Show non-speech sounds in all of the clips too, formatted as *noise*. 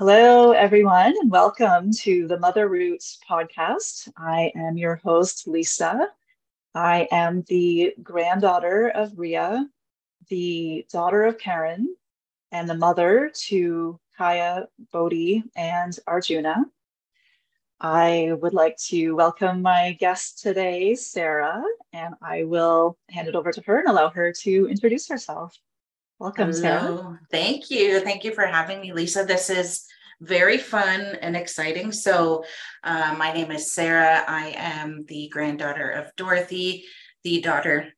Hello, everyone, and welcome to the Mother Roots podcast. I am your host, Lisa. I am the granddaughter of Ria, the daughter of Karen, and the mother to Kaya, Bodhi, and Arjuna. I would like to welcome my guest today, Sara, and I will hand it over to her and allow her to introduce herself. Welcome, Hello. Sara. Thank you. Thank you for having me, Lisa. This is very fun and exciting. So, uh, my name is Sara. I am the granddaughter of Dorothy, the daughter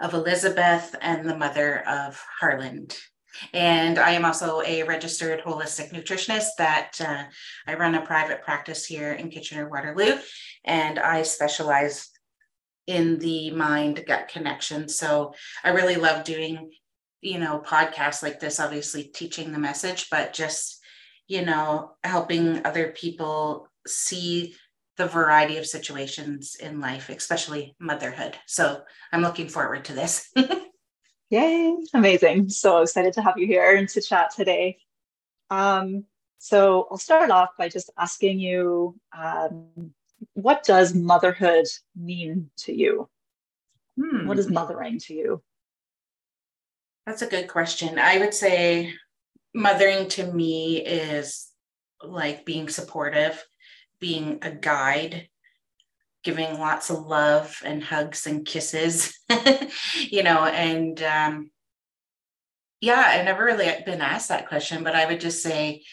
of Elizabeth, and the mother of Harland. And I am also a registered holistic nutritionist that uh, I run a private practice here in Kitchener Waterloo, and I specialize in the mind gut connection. So I really love doing you know, podcasts like this, obviously teaching the message, but just, you know, helping other people see the variety of situations in life, especially motherhood. So I'm looking forward to this. *laughs* Yay, amazing. So excited to have you here and to chat today. Um, so I'll start off by just asking you um, what does motherhood mean to you? Hmm. What is mothering to you? That's a good question. I would say mothering to me is like being supportive, being a guide, giving lots of love and hugs and kisses, *laughs* you know, and um, yeah, I never really been asked that question, but I would just say,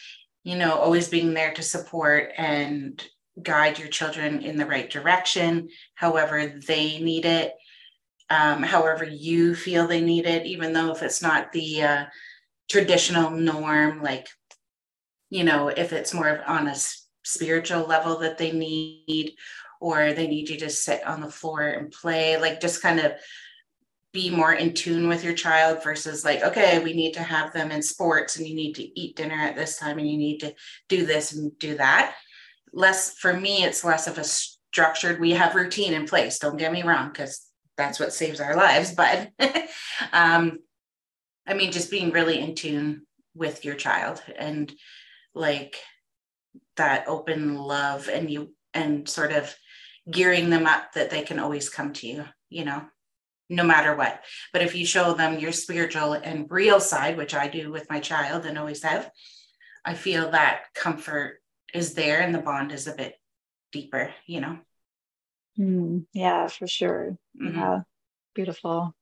you know, always being there to support and guide your children in the right direction, however they need it, um, however you feel they need it, even though if it's not the uh, traditional norm, like, you know, if it's more on a spiritual level that they need, or they need you to sit on the floor and play, like just kind of be more in tune with your child versus like, okay, we need to have them in sports and you need to eat dinner at this time and you need to do this and do that. Less for me, it's less of a structured, we have routine in place. Don't get me wrong, because that's what saves our lives. But *laughs* um, I mean, just being really in tune with your child and like that open love and you and sort of gearing them up that they can always come to you, you know, no matter what. But if you show them your spiritual and real side, which I do with my child and always have, I feel that comfort is there and the bond is a bit deeper, you know. Mm, yeah, for sure. Mm-hmm. Yeah, beautiful.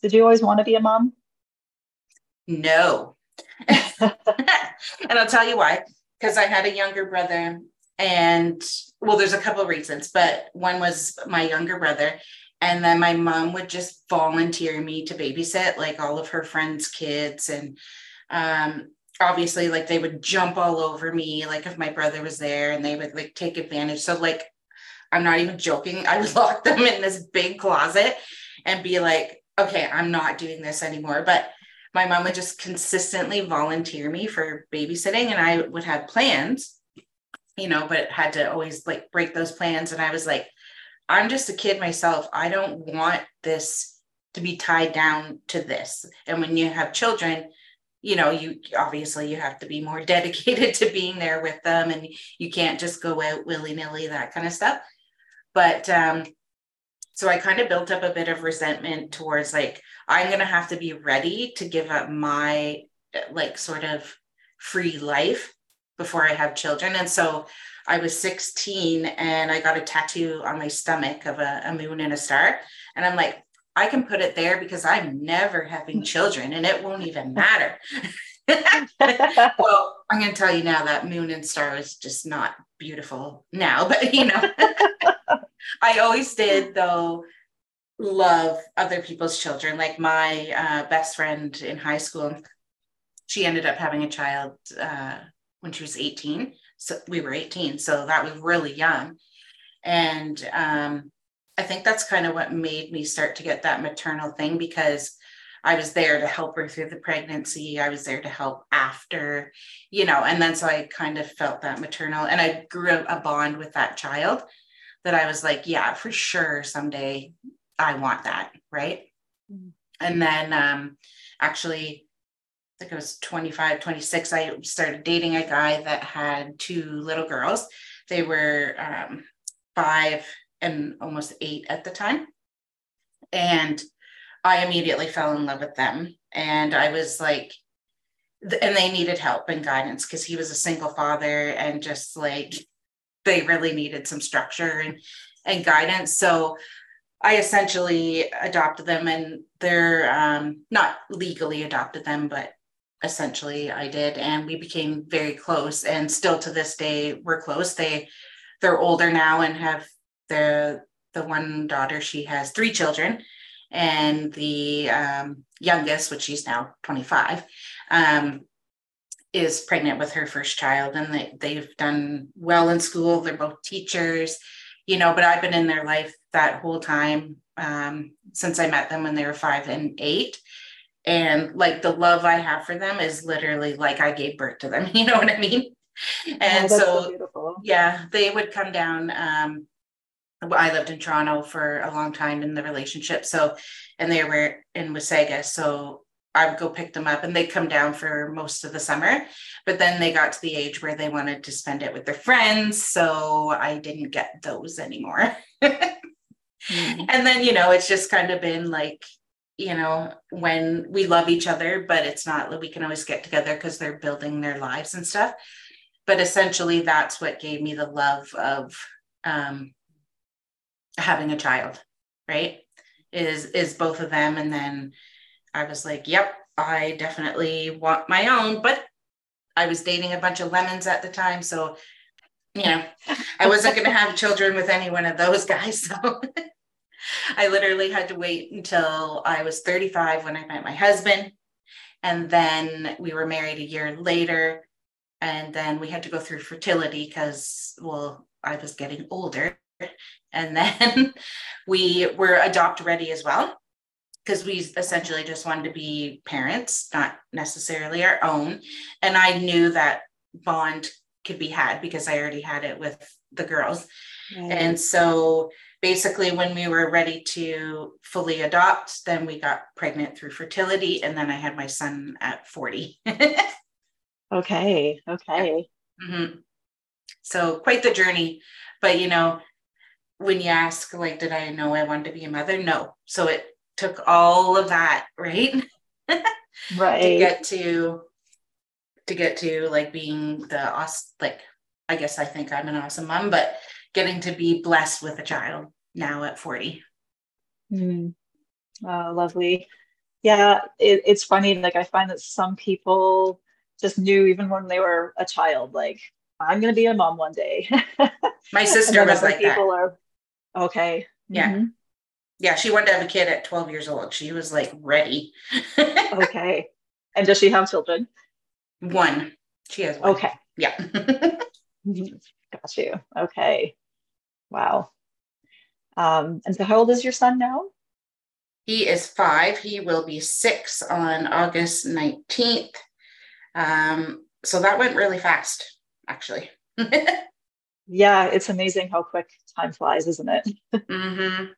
Did you always want to be a mom? No. *laughs* and I'll tell you why. Because I had a younger brother, and well, there's a couple of reasons, but one was my younger brother. And then my mom would just volunteer me to babysit like all of her friends' kids. And um, obviously, like they would jump all over me, like if my brother was there, and they would like take advantage. So, like, I'm not even joking. I would *laughs* lock them in this big closet and be like, okay, I'm not doing this anymore. But my mom would just consistently volunteer me for babysitting and I would have plans, you know, but had to always like break those plans. And I was like, I'm just a kid myself. I don't want this to be tied down to this. And when you have children, you know you obviously you have to be more *laughs* dedicated to being there with them and you can't just go out willy-nilly that kind of stuff but um, so I kind of built up a bit of resentment towards like, I'm going to have to be ready to give up my like sort of free life before I have children. And so I was 16 and I got a tattoo on my stomach of a, a moon and a star. And I'm like, I can put it there because I'm never having mm. children and it won't even *laughs* matter. *laughs* well, I'm going to tell you now that moon and star is just not beautiful now, but you know, *laughs* I always did though love other people's children. Like my uh, best friend in high school, she ended up having a child uh, when she was 18. So we were 18, so that was really young. And um, I think that's kind of what made me start to get that maternal thing because I was there to help her through the pregnancy. I was there to help after, you know, and then so I kind of felt that maternal and I grew a bond with that child that I was like, yeah, for sure, someday I want that. Right. Mm-hmm. And then um, actually, I think I was 25, 26, I started dating a guy that had two little girls. They were um, five and almost eight at the time. And I immediately fell in love with them. And I was like, and they needed help and guidance because he was a single father and just like they really needed some structure and, and guidance. So I essentially adopted them and they're um, not legally adopted them, but essentially I did. And we became very close and still to this day we're close. They they're older now and have the the one daughter, she has three children, and the um, youngest, which she's now 25, um, is pregnant with her first child, and they, they've done well in school. They're both teachers, you know, but I've been in their life that whole time um, since I met them when they were five and eight. And like the love I have for them is literally like I gave birth to them. *laughs* You know what I mean? And oh, so, so yeah, they would come down. Um, I lived in Toronto for a long time in the relationship. So, and they were in Wasaga. So I would go pick them up and they'd come down for most of the summer. But then they got to the age where they wanted to spend it with their friends. So I didn't get those anymore. *laughs* mm-hmm. And then, you know, it's just kind of been like, you know, when we love each other, but it's not that we can always get together because they're building their lives and stuff. But essentially, that's what gave me the love of um, having a child, right? Is is both of them. And then I was like, yep, I definitely want my own. But I was dating a bunch of lemons at the time. So, you know, I wasn't going to have children with any one of those guys. So *laughs* I literally had to wait until I was 35 when I met my husband. And then we were married a year later. And then we had to go through fertility because, well, I was getting older. And then *laughs* we were adopt ready as well because we essentially just wanted to be parents, not necessarily our own. And I knew that bond could be had because I already had it with the girls. And so basically, when we were ready to fully adopt, then we got pregnant through fertility. And then I had my son at 40. *laughs* okay. Okay. Mm-hmm. So quite the journey. But, you know, when you ask, like, did I know I wanted to be a mother? No. So it took all of that, right? *laughs* right. to get to to get to like being the awesome, like I guess I think I'm an awesome mom, but getting to be blessed with a child now at 40. Mm. Oh, lovely. Yeah, it, it's funny. Like I find that some people just knew even when they were a child, like I'm going to be a mom one day. *laughs* My sister was like people that. Are, okay. Yeah. Mm-hmm yeah, she wanted to have a kid at 12 years old. She was like ready. *laughs* okay. And does she have children? One. She has one. Okay. Yeah. *laughs* Got you. Okay. Wow. Um, and so how old is your son now? He is five. He will be six on August 19th. Um, so that went really fast, actually. *laughs* yeah, it's amazing how quick time flies, isn't it? mm-hmm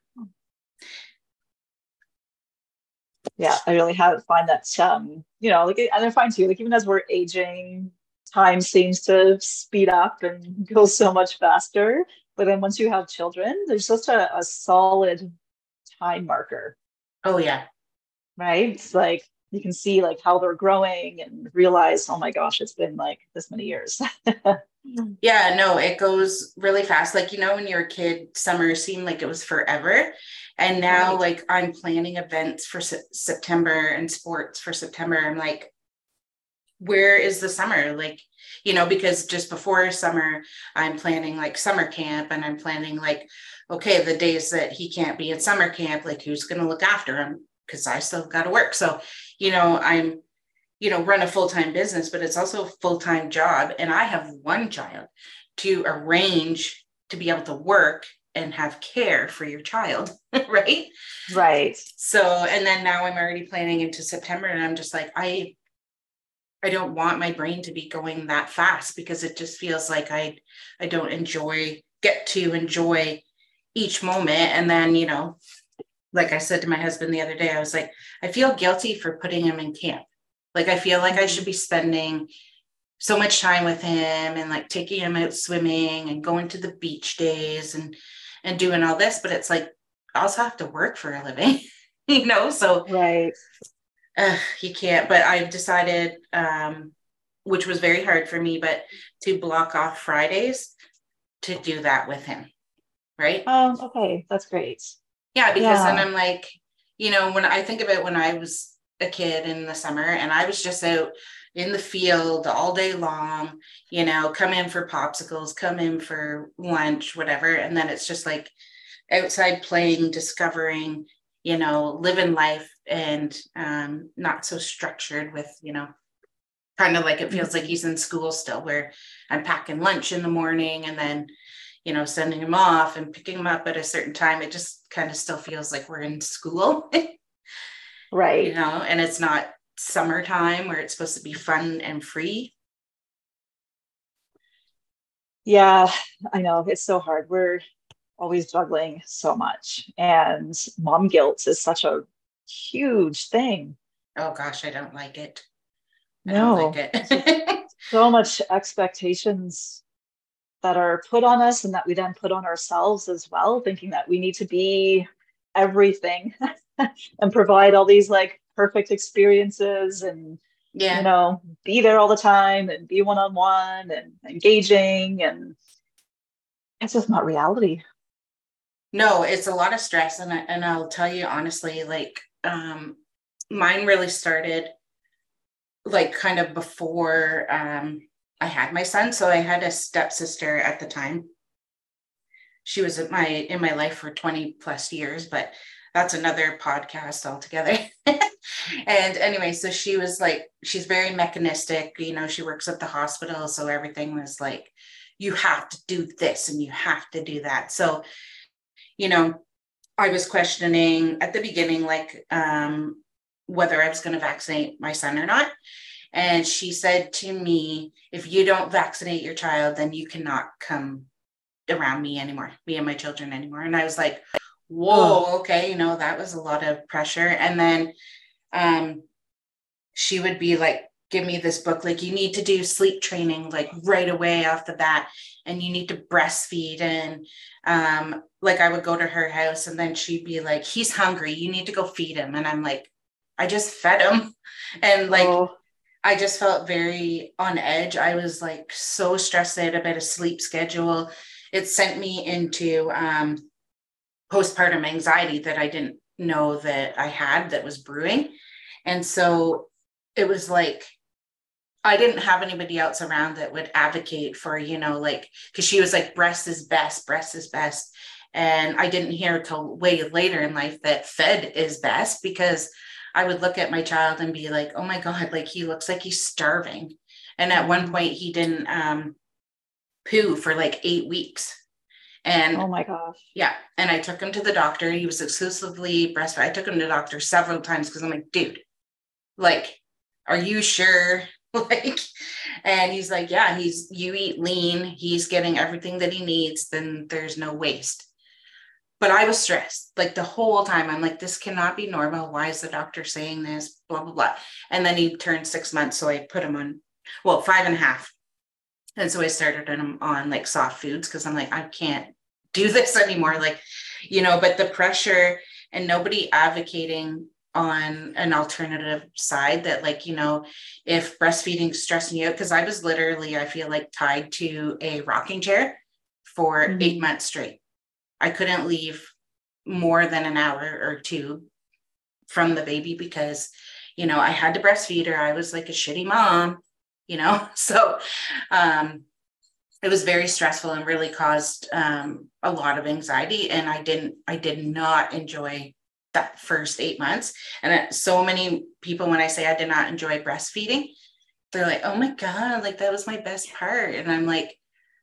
yeah, I really have find that um, you know, like and I find too, like even as we're aging, time seems to speed up and go so much faster. But then once you have children, there's just a, a solid time marker. Oh yeah. Right. It's like you can see like how they're growing and realize, oh my gosh, it's been like this many years. *laughs* yeah, no, it goes really fast. Like, you know, when you're a kid, summer seemed like it was forever. And now, right. like, I'm planning events for se- September and sports for September. I'm like, where is the summer? Like, you know, because just before summer, I'm planning like summer camp and I'm planning like, okay, the days that he can't be at summer camp, like, who's going to look after him? Because I still got to work. So, you know, I'm, you know, run a full time business, but it's also a full time job. And I have one child to arrange to be able to work and have care for your child, *laughs* right? Right. So, and then now I'm already planning into September and I'm just like, I I don't want my brain to be going that fast because it just feels like I I don't enjoy get to enjoy each moment and then, you know, like I said to my husband the other day, I was like, I feel guilty for putting him in camp. Like I feel like I mm-hmm. should be spending so much time with him and like taking him out swimming and going to the beach days and and doing all this, but it's like I also have to work for a living, *laughs* you know. So right, uh, you can't. But I've decided, um, which was very hard for me, but to block off Fridays to do that with him. Right. Um. Okay, that's great. Yeah, because yeah. then I'm like, you know, when I think about when I was a kid in the summer and I was just out in the field all day long, you know, come in for popsicles, come in for lunch, whatever. And then it's just like outside playing, discovering, you know, living life and um, not so structured with, you know, kind of like it feels like he's in school still, where I'm packing lunch in the morning and then, you know, sending him off and picking him up at a certain time. It just kind of still feels like we're in school. *laughs* right. You know, and it's not summertime where it's supposed to be fun and free. Yeah, I know. It's so hard. We're always juggling so much. And mom guilt is such a huge thing. Oh gosh, I don't like it. I no. Like it. *laughs* so much expectations that are put on us and that we then put on ourselves as well, thinking that we need to be everything *laughs* and provide all these like perfect experiences and yeah. you know be there all the time and be one-on-one and engaging and it's just not reality. No it's a lot of stress and, I, and i'll tell you honestly like um mine really started like kind of before um i had my son. So i had a stepsister at the time she was in my in my life for 20 plus years but that's another podcast altogether *laughs* and anyway, so she was like, she's very mechanistic. You know, she works at the hospital. So everything was like, you have to do this and you have to do that. So, you know, I was questioning at the beginning, like, um, whether I was going to vaccinate my son or not. And she said to me, if you don't vaccinate your child, then you cannot come around me anymore, me and my children anymore. And I was like, whoa, okay, you know, that was a lot of pressure. And then um, she would be like, give me this book, like, you need to do sleep training, like, right away off the bat, and you need to breastfeed. And um, like, I would go to her house, and then she'd be like, he's hungry, you need to go feed him. And I'm like, I just fed him. *laughs* And like, oh. I just felt very on edge. I was like so stressed out about a sleep schedule. It sent me into um, postpartum anxiety that I didn't know that I had that was brewing. And so it was like, I didn't have anybody else around that would advocate for, you know, like, because she was like, breast is best, breast is best. And I didn't hear till way later in life that fed is best because I would look at my child and be like, oh my God, like he looks like he's starving. And at one point, he didn't um, poo for like eight weeks. And oh my gosh. Yeah. And I took him to the doctor. He was exclusively breastfed. I took him to the doctor several times because I'm like, dude, like, are you sure? *laughs* like, and he's like, yeah, he's, you eat lean, he's getting everything that he needs, then there's no waste. But I was stressed like the whole time. I'm like, this cannot be normal. Why is the doctor saying this? Blah, blah, blah. And then he turned six months. So I put him on, well, five and a half. And so I started on like soft foods because I'm like, I can't do *laughs* this anymore. Like, you know, but the pressure and nobody advocating on an alternative side that like you know if breastfeeding stressing you out because i was literally i feel like tied to a rocking chair for mm-hmm. eight months straight i couldn't leave more than an hour or two from the baby because you know i had to breastfeed her i was like a shitty mom you know *laughs* so um it was very stressful and really caused um, a lot of anxiety and i didn't i did not enjoy that first eight months. And so many people, when I say I did not enjoy breastfeeding, they're like, oh my God, like that was my best part. And I'm like,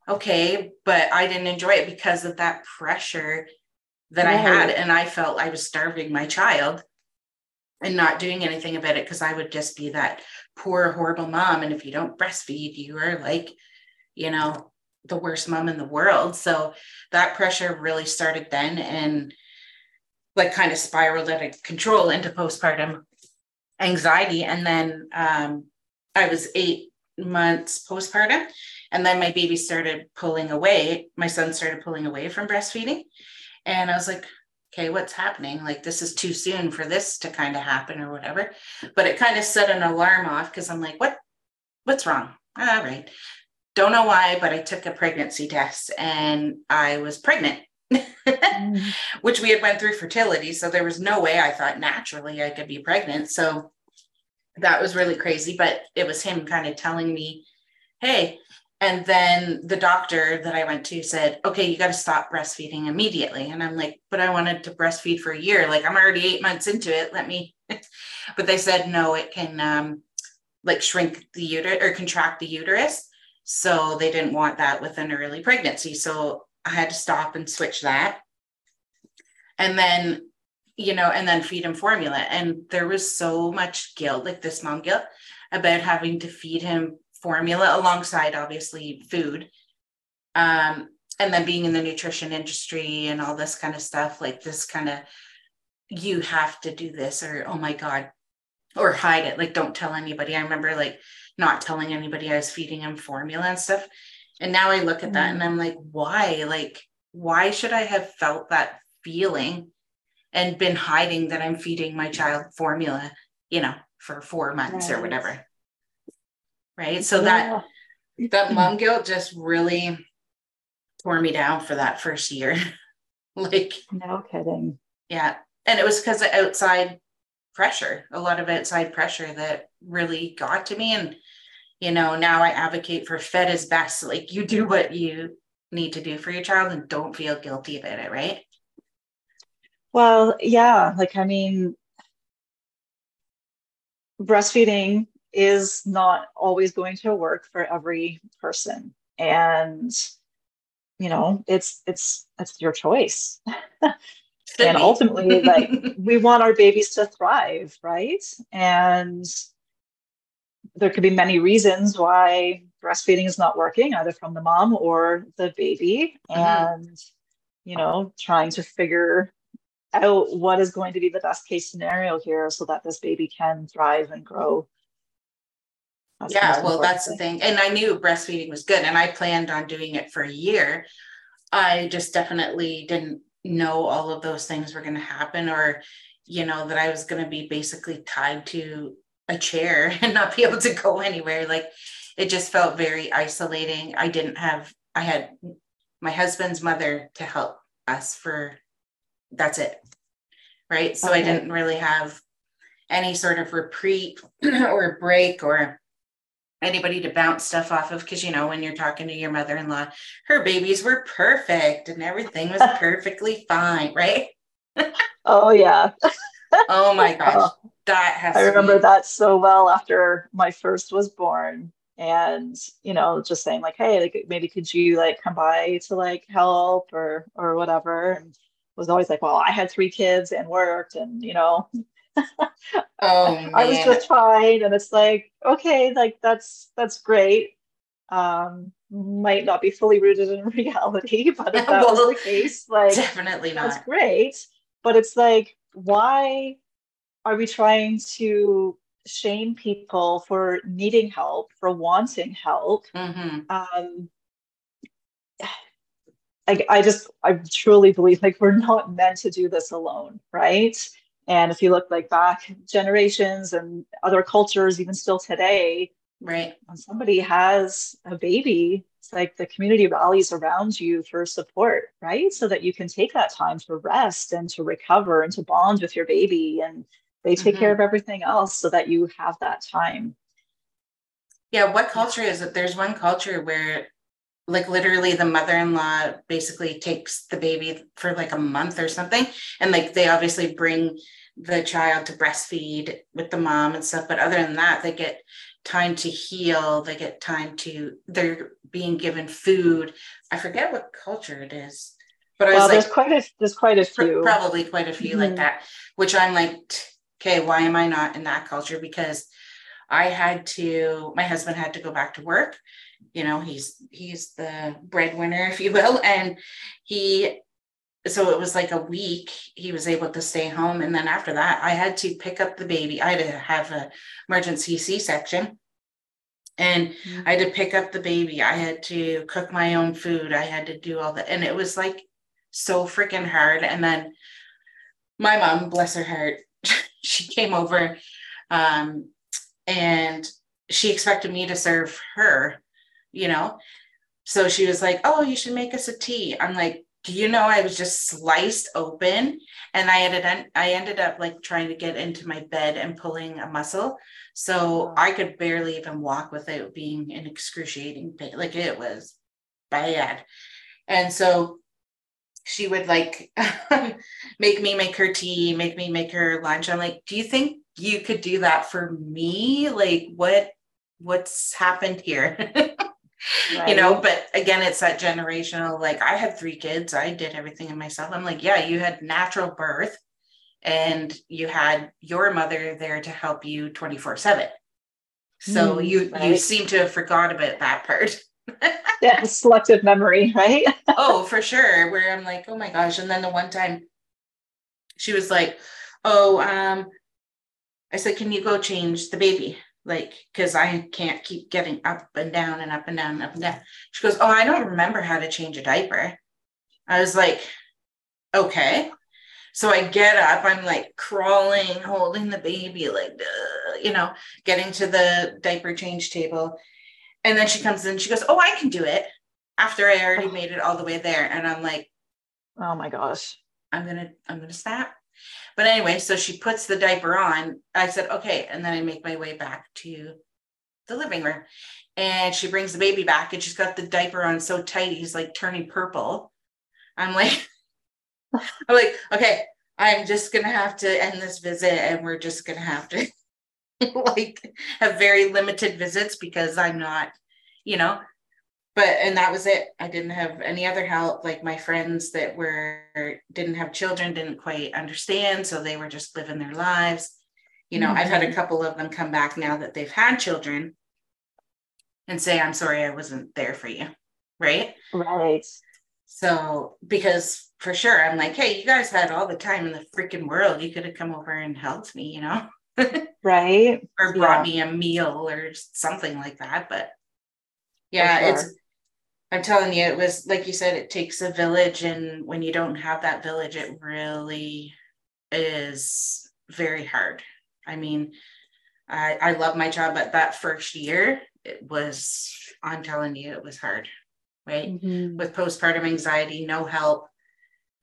okay, but I didn't enjoy it because of that pressure that right. I had. And I felt I was starving my child and not doing anything about it because I would just be that poor, horrible mom. And if you don't breastfeed, you are like, you know, the worst mom in the world. So that pressure really started then. And like kind of spiraled out of control into postpartum. anxiety. And then um, I was eight months postpartum. And then my baby started pulling away. My son started pulling away from breastfeeding. And I was like, okay, what's happening? Like, this is too soon for this to kind of happen or whatever. But it kind of set an alarm off because I'm like, what? What's wrong? All right. Don't know why, but I took a pregnancy test and I was pregnant. mm. *laughs* which we had went through fertility so there was no way i thought naturally i could be pregnant so that was really crazy but it was him kind of telling me hey and then the doctor that i went to said okay you got to stop breastfeeding immediately. And i'm like but i wanted to breastfeed for a year. Like i'm already eight months into it. Let me *laughs* but they said no it can um like shrink the uterus or contract the uterus. So they didn't want that with an early pregnancy. So i had to stop and switch that. And then you know, and then feed him formula. And there was so much guilt, like this mom guilt, about having to feed him formula alongside obviously food. Um, and then being in the nutrition industry and all this kind of stuff, like this kind of you have to do this, or oh my God, or hide it, like don't tell anybody. I remember like not telling anybody I was feeding him formula and stuff. And now I look at that mm. and I'm like, why? Like, why should I have felt that feeling and been hiding that I'm feeding my child formula, you know, for four months right. or whatever. Right. So yeah. that that *clears throat* mom guilt just really tore me down for that first year. *laughs* like no kidding. Yeah. And it was because of outside pressure, a lot of outside pressure that really got to me. And, you know, now I advocate for fed is best. Like you do what you need to do for your child and don't feel guilty about it, right? Well, yeah, like I mean, breastfeeding is not always going to work for every person. And you know, it's it's it's your choice. *laughs* and ultimately, *laughs* like we want our babies to thrive, right? And there could be many reasons why breastfeeding is not working, either from the mom or the baby. Mm-hmm. And you know, trying to figure out what is going to be the best case scenario here so that this baby can thrive and grow. That's yeah, well, that's the thing. And I knew breastfeeding was good and I planned on doing it for a year. I just definitely didn't know all of those things were going to happen or, you know, that I was going to be basically tied to a chair *laughs* and not be able to go anywhere. Like it just felt very isolating. I didn't have, I had my husband's mother to help us for that's it. Right. So okay. I didn't really have any sort of reprieve *clears throat* or break or anybody to bounce stuff off of because you know when you're talking to your mother-in-law her babies were perfect and everything was *laughs* perfectly fine right? Oh yeah. Oh my *laughs* gosh. Oh, that has i remember be... that so well after my first was born. And you know just saying like hey like maybe could you like come by to like help or or whatever? And was always like, well, I had three kids and worked and, you know, oh, *laughs* I was just fine. And it's like, okay, like that's, that's great. Um, might not be fully rooted in *laughs* reality, but if *laughs* that well, was the case, like definitely not. That's great. But it's like, why are we trying to shame people for needing help, for wanting help? Mm-hmm. Um, *sighs* I, I just I truly believe like we're not meant to do this alone, right? And if you look like back generations and other cultures, even still today, right? When somebody has a baby, it's like the community rallies around you for support, right? So that you can take that time to rest and to recover and to bond with your baby, and they take mm-hmm. care of everything else so that you have that time. Yeah, what culture is it? There's one culture where like literally the mother-in-law basically takes the baby for like a month or something. And like they obviously bring the child to breastfeed with the mom and stuff. But other than that they get time to heal. They get time to they're being given food. I forget what culture it is but I well, there's like, quite a there's quite a few. probably quite a few mm-hmm. like that which i'm like okay why am i not in that culture? Because i had to my husband had to go back to work you know he's he's the breadwinner if you will. *laughs* And he so it was like a week he was able to stay home. And then after that i had to pick up the baby. I had to have an emergency c-section. And mm-hmm. i had to pick up the baby. I had to cook my own food. I had to do all that and it was like so freaking hard. And then my mom bless her heart *laughs* she came over um, and she expected me to serve her you know so she was like oh you should make us a tea i'm like do you know I was just sliced open and I ended I ended up like trying to get into my bed and pulling a muscle. So I could barely even walk without being in excruciating pain. Like it was bad. And so she would like *laughs* make me make her tea, make me make her lunch. I'm like, do you think you could do that for me? Like what what's happened here? *laughs* right. you know but again it's that generational like i had three kids i did everything in myself. I'm like yeah you had natural birth and you had your mother there to help you 24 7 so mm, you right. you seem to have forgot about that part. *laughs* Yeah selective memory right? Oh *laughs* for sure where i'm like oh my gosh and then the one time she was like oh um i said can you go change the baby like because I can't keep getting up and down and up and down and up and down. She goes, Oh, I don't remember how to change a diaper. I was like, Okay. So I get up, I'm like crawling, holding the baby, like, you know, getting to the diaper change table. And then she comes in, she goes, Oh, I can do it after I already oh. made it all the way there. And I'm like, Oh my gosh. I'm gonna, I'm gonna stop. But anyway, so she puts the diaper on. I said, okay. And then I make my way back to the living room. And she brings the baby back and she's got the diaper on so tight, he's like turning purple. I'm like, *laughs* I'm like, okay, I'm just gonna have to end this visit and we're just gonna have to *laughs* like have very limited visits because I'm not, you know, but and that was it i didn't have any other help like my friends that were didn't have children didn't quite understand so they were just living their lives you know mm-hmm. i've had a mm-hmm. couple of them come back now that they've had children and say i'm sorry i wasn't there for you right right so because for sure i'm like hey you guys had all the time in the freaking world you could have come over and helped me you know *laughs* right or brought yeah. me a meal or something like that but yeah sure. it's I'm telling you, it was like you said, it takes a village. And when you don't have that village, it really is very hard. I mean, I, I love my job, but that first year, it was, I'm telling you, it was hard, right? Mm-hmm. With postpartum anxiety, no help,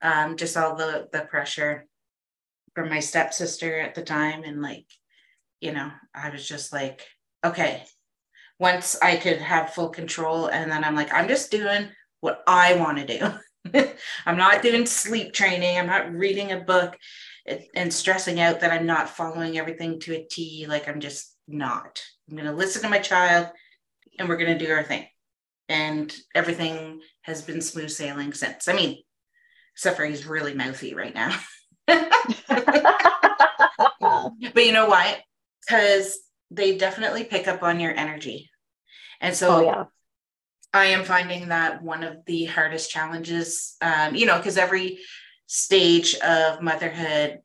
um, just all the, the pressure from my stepsister at the time. And like, you know, I was just like, okay, once I could have full control. And then I'm like, I'm just doing what I want to do. *laughs* I'm not doing sleep training. I'm not reading a book and stressing out that I'm not following everything to a T. Like I'm just not. I'm going to listen to my child and we're going to do our thing. And everything has been smooth sailing since. I mean, except for he's really mouthy right now. *laughs* *laughs* but you know why? Because they definitely pick up on your energy. And so oh, yeah. I am finding that one of the hardest challenges, um, you know, because every stage of motherhood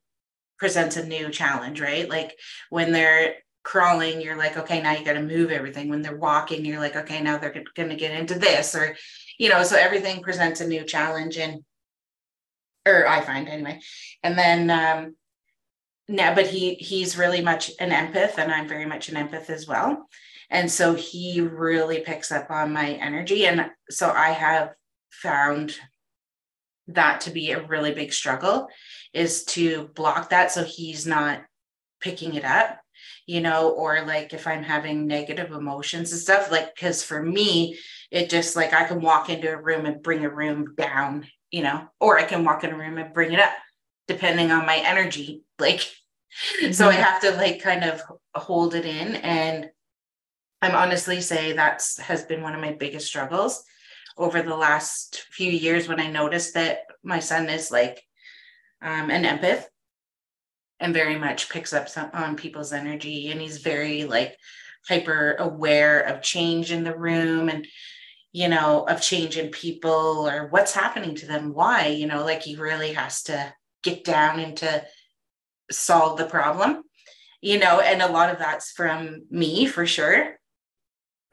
presents a new challenge, right? Like when they're crawling, you're like, okay, now you got to move everything. When they're walking, you're like, okay, now they're going to get into this, or, you know, so everything presents a new challenge. And, or I find anyway. And then, um, now but he he's really much an empath and i'm very much an empath as well and so he really picks up on my energy and so i have found that to be a really big struggle is to block that so he's not picking it up you know or like if i'm having negative emotions and stuff like because for me it just like i can walk into a room and bring a room down you know or i can walk in a room and bring it up depending on my energy like mm-hmm. *laughs* so i mm-hmm. have to like kind of hold it in and i'm honestly say that's has been one of my biggest struggles over the last few years when i noticed that my son is like um, an empath and very much picks up some, on people's energy and he's very like hyper aware of change in the room and you know, of change in people or what's happening to them, why, you know, like he really has to get down into solve the problem, you know, and a lot of that's from me for sure.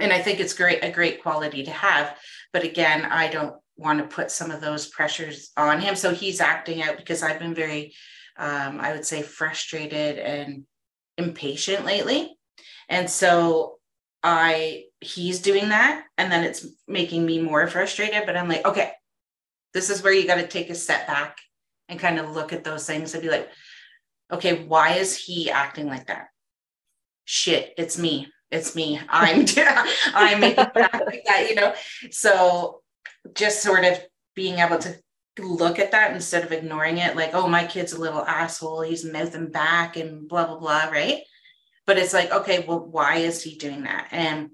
And I think it's great, a great quality to have. But again, I don't want to put some of those pressures on him. So he's acting out because I've been very, um, I would say, frustrated and impatient lately. And so I, he's doing that. And then it's making me more frustrated. But I'm like, okay, this is where you got to take a step back and kind of look at those things and be like, okay, why is he acting like that? Shit, it's me. It's me. I'm *laughs* I'm making *laughs* like that, you know. So just sort of being able to look at that instead of ignoring it, like, oh, my kid's a little asshole, he's mouthing back and blah, blah, blah, right? But it's like, okay, well, why is he doing that? And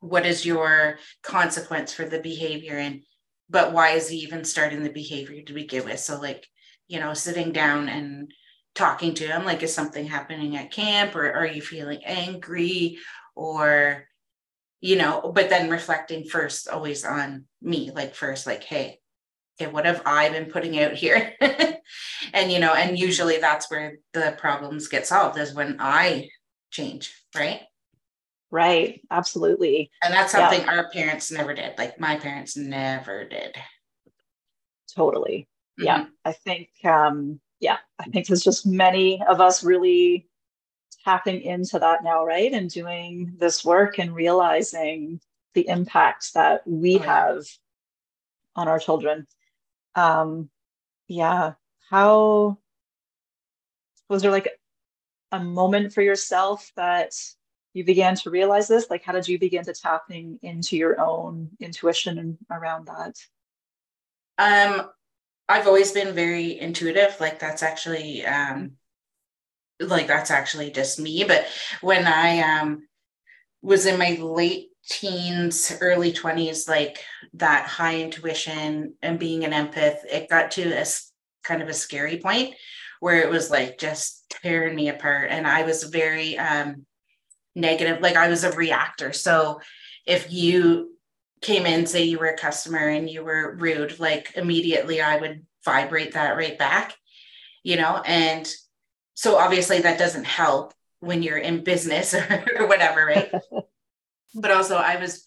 what is your consequence for the behavior? And but why is he even starting the behavior to begin with? So, like, you know, sitting down and talking to him, like, is something happening at camp or are you feeling angry or you know, but then reflecting first always on me, like first, like, hey, okay, what have I been putting out here? *laughs* and, you know, and usually that's where the problems get solved is when I change, right? Right. Absolutely. And that's something yeah. our parents never did. Like my parents never did. Totally. Mm-hmm. Yeah. I think, um, yeah, I think there's just many of us really tapping into that now, right? And doing this work and realizing the impact that we oh, have on our children. Um, yeah. How was there like a moment for yourself that you began to realize this? Like, how did you begin to tapping into your own intuition around that? Um, I've always been very intuitive. Like, that's actually um, like that's actually just me. But when I um was in my late teens, early 20s, like that high intuition and being an empath, it got to a kind of a scary point where it was like just tearing me apart. And I was very um negative, like I was a reactor. So if you came in, say you were a customer and you were rude, like immediately I would vibrate that right back, you know, and so obviously that doesn't help when you're in business *laughs* or, whatever, right? *laughs* but also I was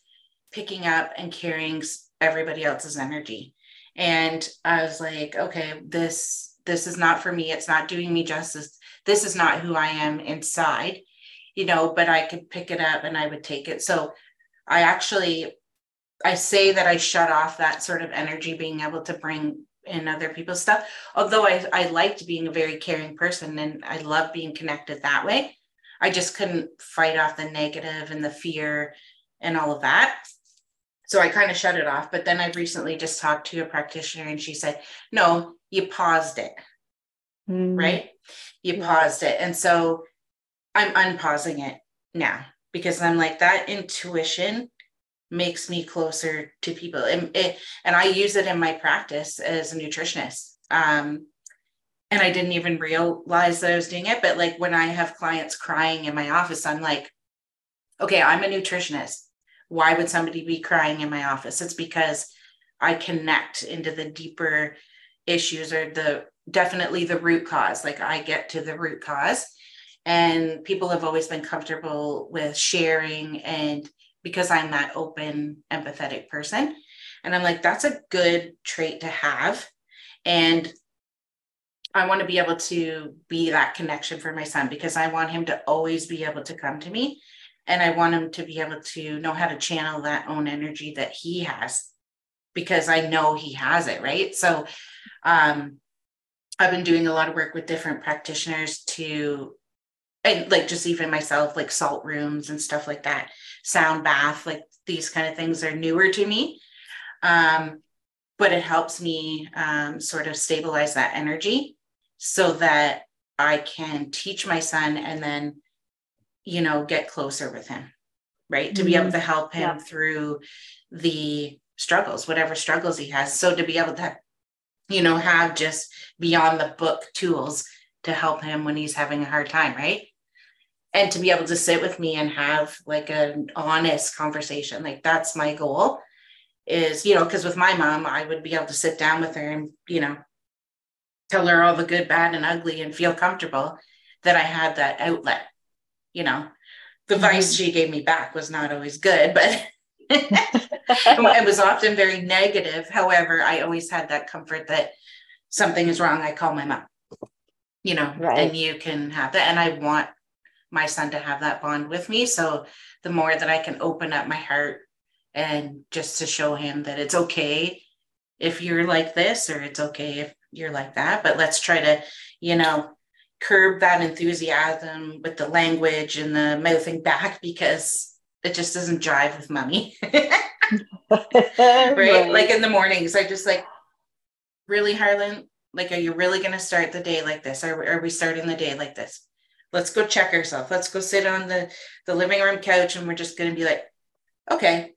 picking up and carrying everybody else's energy. And I was like, okay, this this is not for me. It's not doing me justice. This is not who I am inside, you know, but I could pick it up and I would take it. So I actually I say that I shut off that sort of energy being able to bring in other people's stuff. Although I, I liked being a very caring person and I love being connected that way. I just couldn't fight off the negative and the fear and all of that. So I kind of shut it off. But then I recently just talked to a practitioner and she said, no, you paused it. Mm. Right? You yeah. paused it. And so I'm unpausing it now because I'm like that intuition makes me closer to people. And it, and i use it in my practice as a nutritionist. Um, and i didn't even realize that i was doing it but like when i have clients crying in my office i'm like okay i'm a nutritionist. Why would somebody be crying in my office? It's because i connect into the deeper issues or the definitely the root cause. Like i get to the root cause. And people have always been comfortable with sharing and because I'm that open, empathetic person. And I'm like, that's a good trait to have. And I want to be able to be that connection for my son because I want him to always be able to come to me. And I want him to be able to know how to channel that own energy that he has because I know he has it. Right. So um, I've been doing a lot of work with different practitioners to and like just even myself, like salt rooms and stuff like that, sound bath, like these kind of things are newer to me. Um, but it helps me um, sort of stabilize that energy so that I can teach my son and then, you know, get closer with him, right? Mm-hmm. To be able mm-hmm. to help him yeah. through the struggles, whatever struggles he has. So to be able to, you know, have just beyond the book tools to help him when he's having a hard time, right? And to be able to sit with me and have like an honest conversation like that's my goal is, you know, because with my mom, I would be able to sit down with her and, you know, tell her all the good, bad, and ugly and feel comfortable that I had that outlet. You know, the mm-hmm. advice she gave me back was not always good, but *laughs* it was often very negative. However, I always had that comfort that something is wrong. I call my mom, you know, right. and you can have that. And I want my son to have that bond with me. So the more that I can open up my heart and just to show him that it's okay if you're like this or it's okay if you're like that. But let's try to you know curb that enthusiasm with the language and the mouthing back because it just doesn't jive with mommy *laughs* right? right. Like in the mornings i just like really harlan? Like are you really going to start the day like this? Are, are we starting the day like this let's go check ourselves let's go sit on the the living room couch and we're just going to be like okay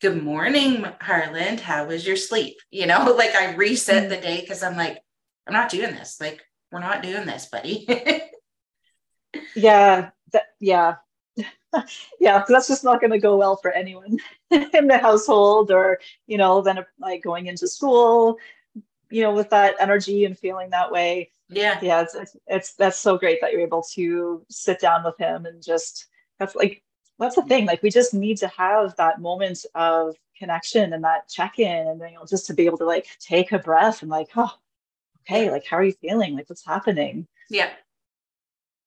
good morning, Harland. How was your sleep? You know, *laughs* like I reset the day because I'm like, I'm not doing this. Like, we're not doing this, buddy. *laughs* yeah. That, yeah. *laughs* yeah. That's just not going to go well for anyone in the household or, you know, then like going into school, you know, with that energy and feeling that way. Yeah. Yeah. It's, it's, it's that's so great that you're able to sit down with him and just, that's like that's the thing like we just need to have that moment of connection and that check-in and then you know just to be able to like take a breath and like oh okay like how are you feeling? Like what's happening? Yeah.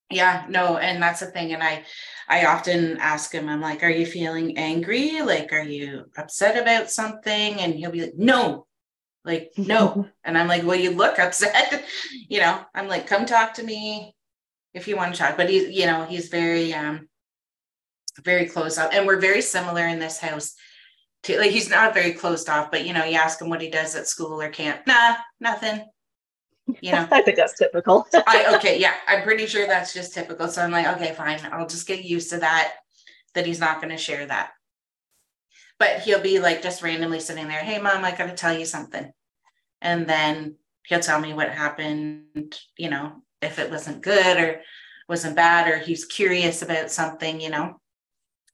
Yeah no and that's the thing and i i often ask him i'm like are you feeling angry? Like are you upset about something? And he'll be like no like *laughs* no and i'm like well you look upset *laughs* you know i'm like come talk to me if you want to talk but he's you know he's very um very closed off. And we're very similar in this house. To, like he's not very closed off, but you know, you ask him what he does at school or camp. Nah, nothing. You know, *laughs* I think that's typical. I okay, yeah, I'm pretty sure that's just typical. So I'm like, okay, fine. I'll just get used to that. That he's not going to share that. But he'll be like just randomly sitting there. Hey, mom, I got to tell you something, and then he'll tell me what happened. You know, if it wasn't good or wasn't bad, or he's curious about something. You know,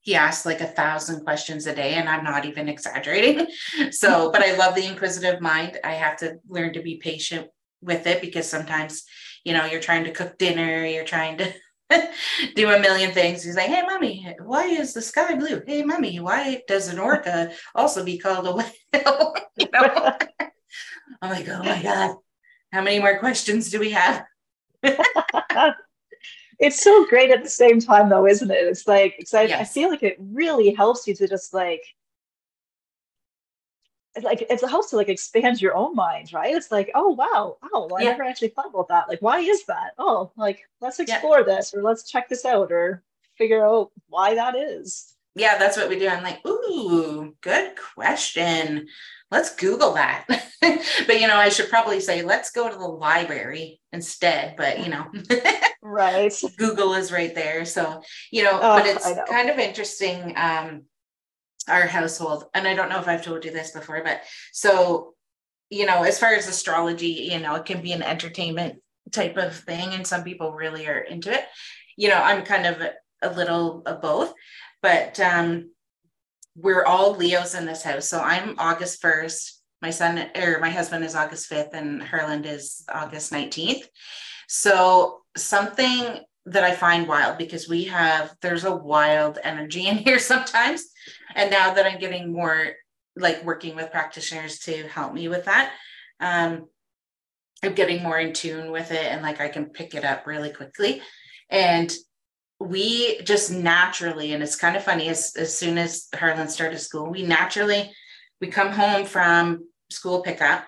he asks like a thousand questions a day and i'm not even exaggerating *laughs* so but i love the inquisitive mind i have to learn to be patient with it because sometimes you know you're trying to cook dinner you're trying to *laughs* do a million things. He's like hey mommy why is the sky blue? Hey mommy why does an orca also be called a *laughs* whale? You know? *laughs* I'm like oh my god. How many more questions do we have? It's so great at the same time though isn't it? It's like it's like yes. i feel like it really helps you to just like like it's a helps to like expand your own mind right? It's like oh wow oh well, i yeah. never actually thought about that. Like why is that? Oh like let's explore yeah. this or let's check this out or figure out why that is. Yeah that's what we do. I'm like ooh good question. Let's google that. *laughs* But you know i should probably say let's go to the library instead but you know. Right. *laughs* Google is right there. So you know oh, but it's know. kind of interesting um our household and i don't know if i've told you this before but so you know as far as astrology you know it can be an entertainment type of thing and some people really are into it. You know i'm kind of a, a little of both but um we're all leos in this house. So i'm august 1st my son or my husband is august 5th and Harland is august 19th so something that I find wild because we have there's a wild energy in here *laughs* sometimes. And now that I'm getting more like working with practitioners to help me with that, um, I'm getting more in tune with it and like I can pick it up really quickly. And we just naturally, and it's kind of funny, as, as soon as Harlan started school, we naturally we come home from school pickup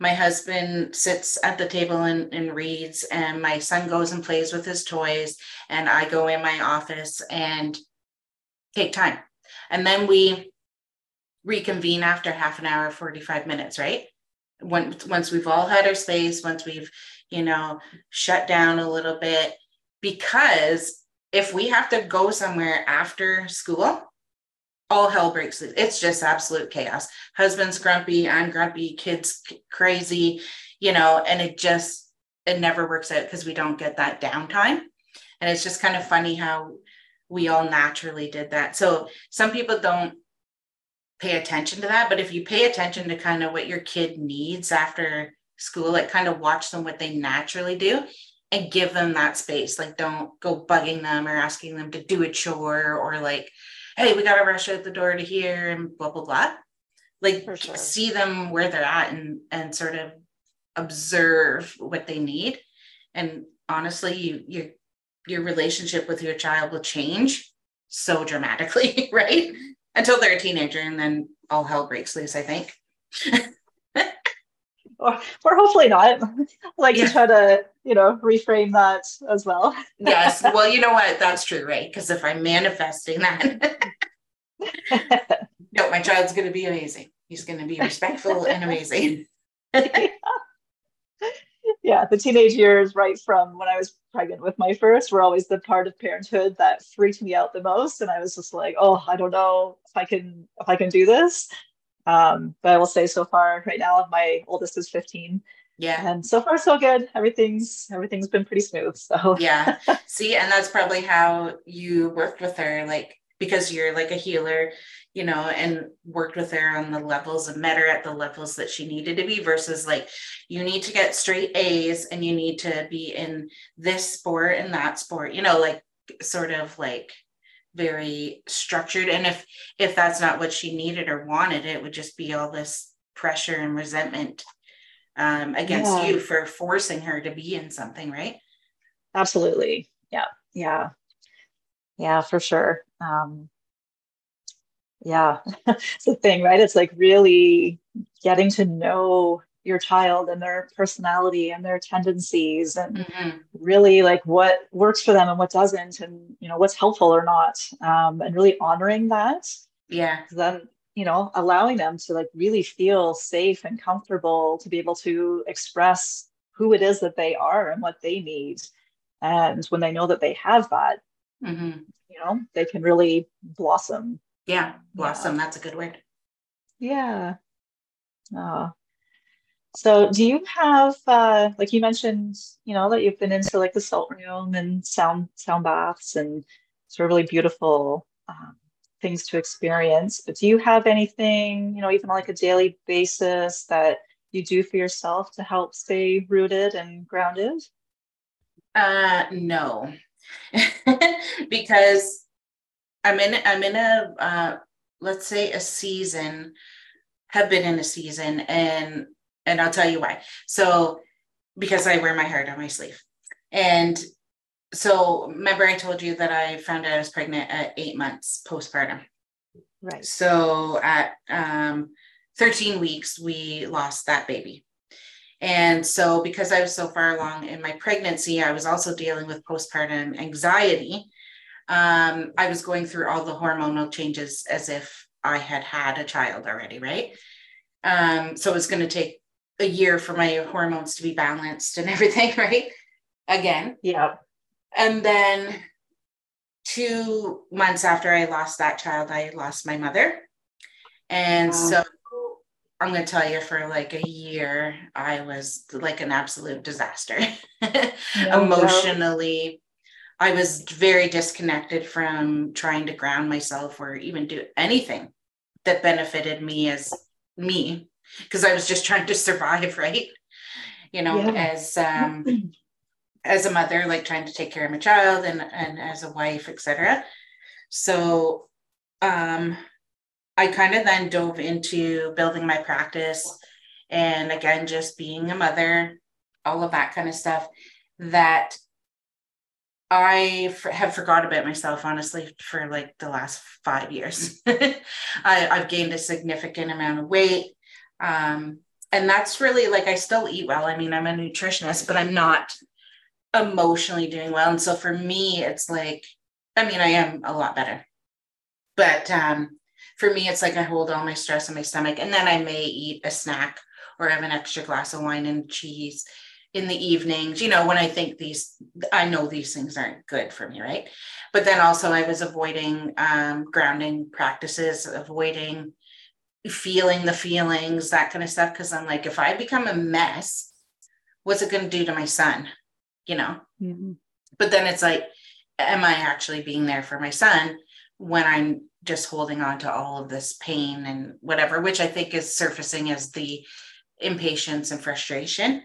my husband sits at the table and, and, reads and my son goes and plays with his toys and i go in my office and take time and then we reconvene after half an hour 45 minutes right when, once we've all had our space once we've you know shut down a little bit because if we have to go somewhere after school all hell breaks loose. It's just absolute chaos. Husband's grumpy, I'm grumpy, kids crazy, you know, and it just it never works out because we don't get that downtime. And it's just kind of funny how we all naturally did that. So some people don't pay attention to that. But if you pay attention to kind of what your kid needs after school, like kind of watch them what they naturally do and give them that space. Like don't go bugging them or asking them to do a chore or like, hey, we gotta rush out the door to here and blah blah blah. Like sure. see them where they're at and and sort of observe what they need. And honestly, you you your relationship with your child will change so dramatically, *laughs* right? Until they're a teenager and then all hell breaks loose, I think. *laughs* or, or hopefully not. like yeah. to try to, you know, reframe that as well. *laughs* yes. Well, you know what? That's true, right? Because if I'm manifesting that, no, my child's going to be amazing. He's going to be respectful and amazing. Yeah, the teenage years, right from when I was pregnant with my first, were always the part of parenthood that freaked me out the most. And I was just like, oh, I don't know if I can if I can do this. Um, but I will say so far, right now, my oldest is 15. Yeah. And so far so good. Everything's everything's been pretty smooth. So yeah. *laughs* See, and that's probably how you worked with her, like because you're like a healer, you know, and worked with her on the levels and met her at the levels that she needed to be versus like you need to get straight A's and you need to be in this sport and that sport, you know, like sort of like very structured. And if if that's not what she needed or wanted it would just be all this pressure and resentment um, against yeah. you for forcing her to be in something right? Absolutely. Yeah. Yeah. Yeah for sure um, yeah *laughs* it's the thing right it's like really getting to know your child and their personality and their tendencies and mm-hmm. really like what works for them and what doesn't and you know what's helpful or not um, and really honoring that yeah then you know allowing them to like really feel safe and comfortable to be able to express who it is that they are and what they need and when they know that they have that mm-hmm. Know they can really blossom yeah blossom yeah. that's a good word yeah oh so, do you have, uh, like you mentioned, you know, that you've been into like the salt room and sound sound baths and sort of really beautiful um, things to experience. But do you have anything, you know, even on like a daily basis that you do for yourself to help stay rooted and grounded? Uh, no, *laughs* because I'm in I'm in a uh, let's say a season, have been in a season, and and I'll tell you why. So, because I wear my heart on my sleeve. And so, remember, I told you that I found out I was pregnant at eight months postpartum. Right. So, at um, 13 weeks, we lost that baby. And so, because I was so far along in my pregnancy, I was also dealing with postpartum anxiety. Um, I was going through all the hormonal changes as if I had had a child already, right? Um, so, it's going to take a year for my hormones to be balanced and *laughs* everything, right? Again. Yeah. And then two months after I lost that child, I lost my mother. And wow. so I'm going to tell you for like a year, I was like an absolute disaster. *laughs* No, Emotionally, no. I was very disconnected from trying to ground myself or even do anything that benefited me as me because I was just trying to survive, *laughs* right? You know, yeah. as um as a mother, like trying to take care of my child and and as a wife, etc. So um I kind of then dove into building my practice and again just being a mother, all of that kind of stuff that I f- have forgot about myself, honestly, for like the last five years. *laughs* I, have gained a significant amount of weight. Um, and that's really like I still eat well. I mean, I'm a nutritionist, but I'm not emotionally doing well. And so for me, it's like, I mean, I am a lot better. But um, for me, it's like I hold all my stress in my stomach, and then I may eat a snack or have an extra glass of wine and cheese in the evenings, you know, when I think these, I know these things aren't good for me, right? But then also, I was avoiding um, grounding practices, avoiding feeling the feelings, that kind of stuff. Cause I'm like, if I become a mess, what's it going to do to my son? You know? Mm-hmm. But then it's like, am I actually being there for my son when I'm just holding on to all of this pain and whatever, which I think is surfacing as the impatience and frustration.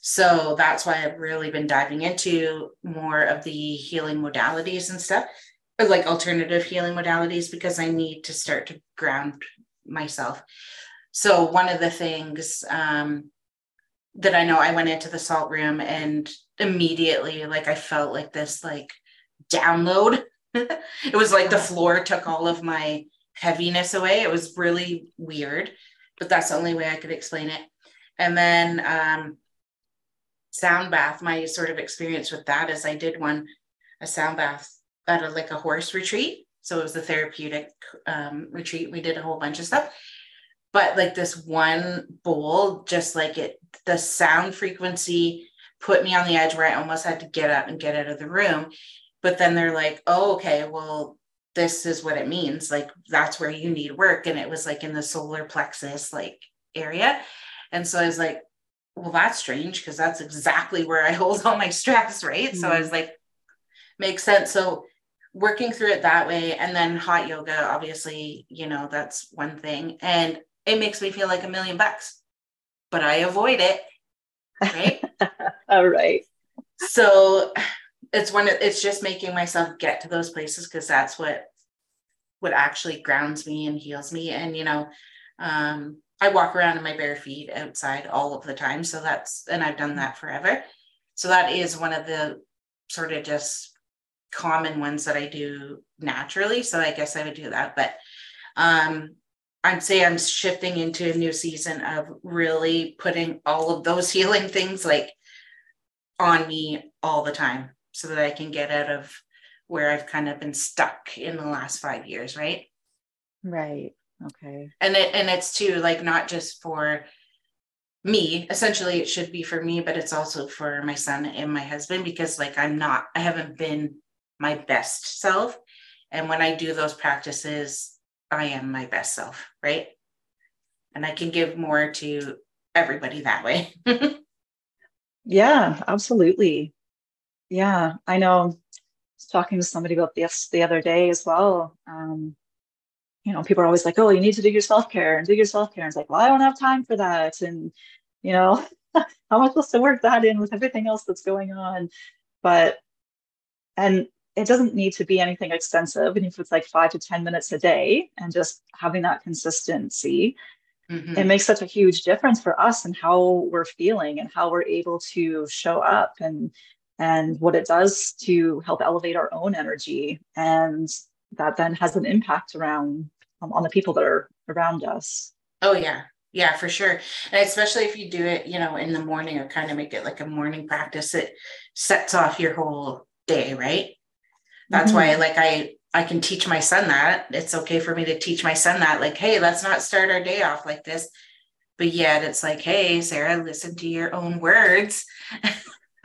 So that's why I've really been diving into more of the healing modalities and stuff, like alternative healing modalities, because I need to start to ground myself. So one of the things um, that I know, I went into the salt room and immediately, like, I felt like this, like, download. *laughs* it was like the floor took all of my heaviness away. It was really weird, but that's the only way I could explain it. And then um, sound bath, my sort of experience with that is I did one, a sound bath at a, like a horse retreat. So it was a therapeutic um, retreat. We did a whole bunch of stuff. But like this one bowl, just like it, the sound frequency put me on the edge where I almost had to get up and get out of the room. But then they're like, oh, okay, well, this is what it means. Like that's where you need work. And it was like in the solar plexus like area. And so I was like, well, that's strange because that's exactly where I *laughs* hold all my stress, right? Mm-hmm. So I was like, makes sense. So working through it that way, and then hot yoga, obviously, you know, that's one thing. And it makes me feel like a million bucks, but I avoid it. Right. *laughs* all right. So it's one it's just making myself get to those places because that's what what actually grounds me and heals me. And you know, um, I walk around in my bare feet outside all of the time. So that's, and I've done that forever. So that is one of the sort of just common ones that I do naturally. So I guess I would do that. But um, I'd say I'm shifting into a new season of really putting all of those *laughs* healing things like on me all the time so that I can get out of where I've kind of been stuck in the last five years, right? Right. Okay. And it and it's too like not just for me essentially it should be for me but it's also for my son and my husband because like i'm not i haven't been my best self and when i do those practices i am my best self right and i can give more to everybody that way *laughs* yeah absolutely yeah i know I was talking to somebody about this the other day as well um, you know, people are always like, oh, you need to do your self care and do your self care. And it's like, well, I don't have time for that. And, you know, *laughs* how am I supposed to work that in with everything else that's going on? But, and it doesn't need to be anything extensive. And if it's like five to 10 minutes a day and just having that consistency, mm-hmm. it makes such a huge difference for us and how we're feeling and how we're able to show up and, and what it does to help elevate our own energy. And that then has an impact around um, on the people that are around us. Oh yeah, yeah, for sure. And especially if you do it, you know, in the morning or kind of make it like a morning practice, it sets off your whole day, right? That's mm-hmm. why like I I can teach my son that. It's okay for me to teach my son that, like, hey, let's not start our day off like this. But yet it's like, hey, Sara, listen to your own words. *laughs*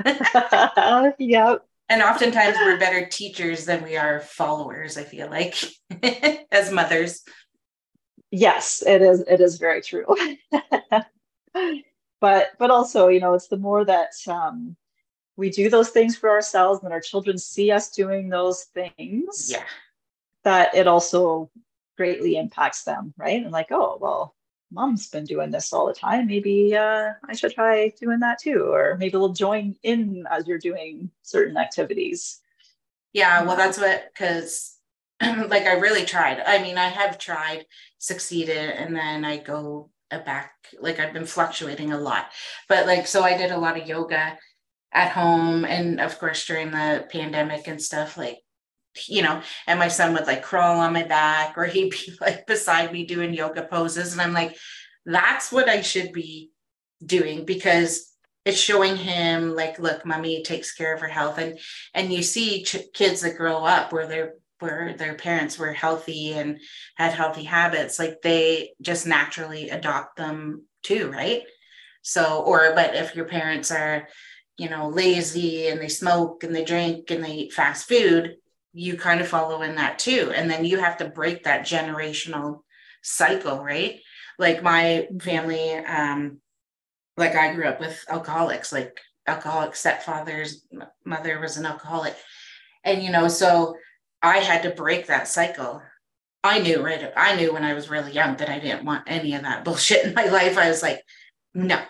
*laughs* yep. And oftentimes we're better teachers than we are followers i feel like *laughs* as mothers. Yes it is it is very true. *laughs* But but also you know it's the more that um, we do those things for ourselves and our children see us doing those things yeah. that it also greatly impacts them right? And like oh well mom's been doing this all the time. Maybe uh, I should try doing that too. Or maybe we'll join in as you're doing certain activities. Yeah, well, that's what, because *clears throat* like I really tried. I mean, I have tried, succeeded, and then I go back. Like I've been fluctuating a lot. But like, so I did a lot of yoga at home. And of course, during the pandemic and stuff, like, you know, and my son would like crawl on my back or he'd be *laughs* like beside me doing yoga poses. And I'm like, that's what I should be doing because it's showing him like, look, mommy takes care of her health. And, and you see ch- kids that grow up where they're, where their parents were healthy and had healthy habits, like they just naturally adopt them too. Right. So, or, but if your parents are, you know, lazy and they smoke and they drink and they eat fast food, you kind of follow in that too. And then you have to break that generational cycle, right? Like my family, um, like I grew up with alcoholics, like alcoholic stepfather's mother was an alcoholic. And, you know, so I had to break that cycle I knew right I knew when I was really young that I didn't want any of that *laughs* bullshit in my life. I was like, no.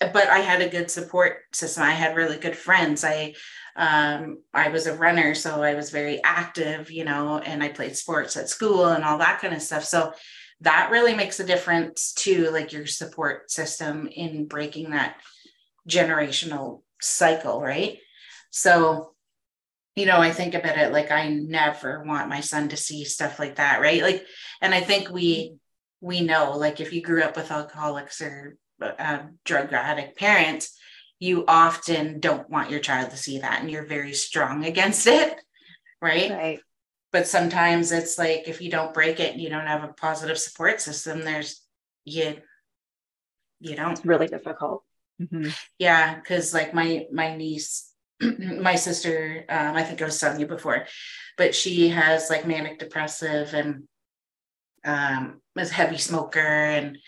But I had a good support system. I had really good friends. I um, I was a runner, so I was very active, you know, and I played sports at school and all that kind of stuff. So that really makes a difference to like your support system in breaking that generational cycle, right? So you know, I think about it like I never want my son to see stuff like that, right? Like, and I think we we know, like, if you grew up with alcoholics or uh, drug addict parents, you often don't want your child to see that, and you're very strong against it, right? Right. But sometimes it's like if you don't break it, and you don't have a positive support system. There's you, you don't. It's really difficult. Mm-hmm. Yeah, because like my my niece *clears throat* my sister, um, I think I was telling you before, but she has like manic depressive and um, is heavy smoker and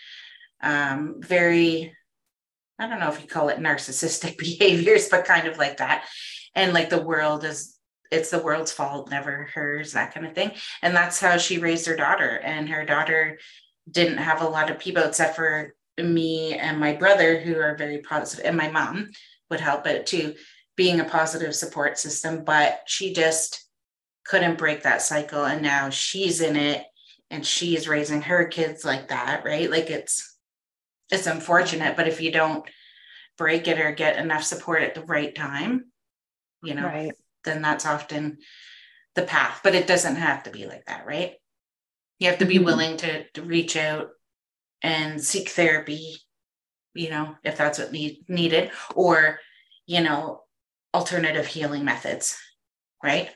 um, very, I don't know if you call it narcissistic *laughs* behaviors, but kind of like that. And like the world is, it's the world's fault, never hers, that kind of thing. And that's how she raised her daughter. And her daughter didn't have a lot of people except for me and my brother, who are very positive, and my mom would help it too being a positive support system, but she just couldn't break that cycle. And now she's in it and she's raising her kids like that, right? Like it's it's unfortunate, but if you don't break it or get enough support at the right time, you know, right. then that's often the path. But it doesn't have to be like that, right? You have to be mm-hmm. willing to, to reach out and seek therapy, you know, if that's what need, needed, or, you know, alternative healing methods, right?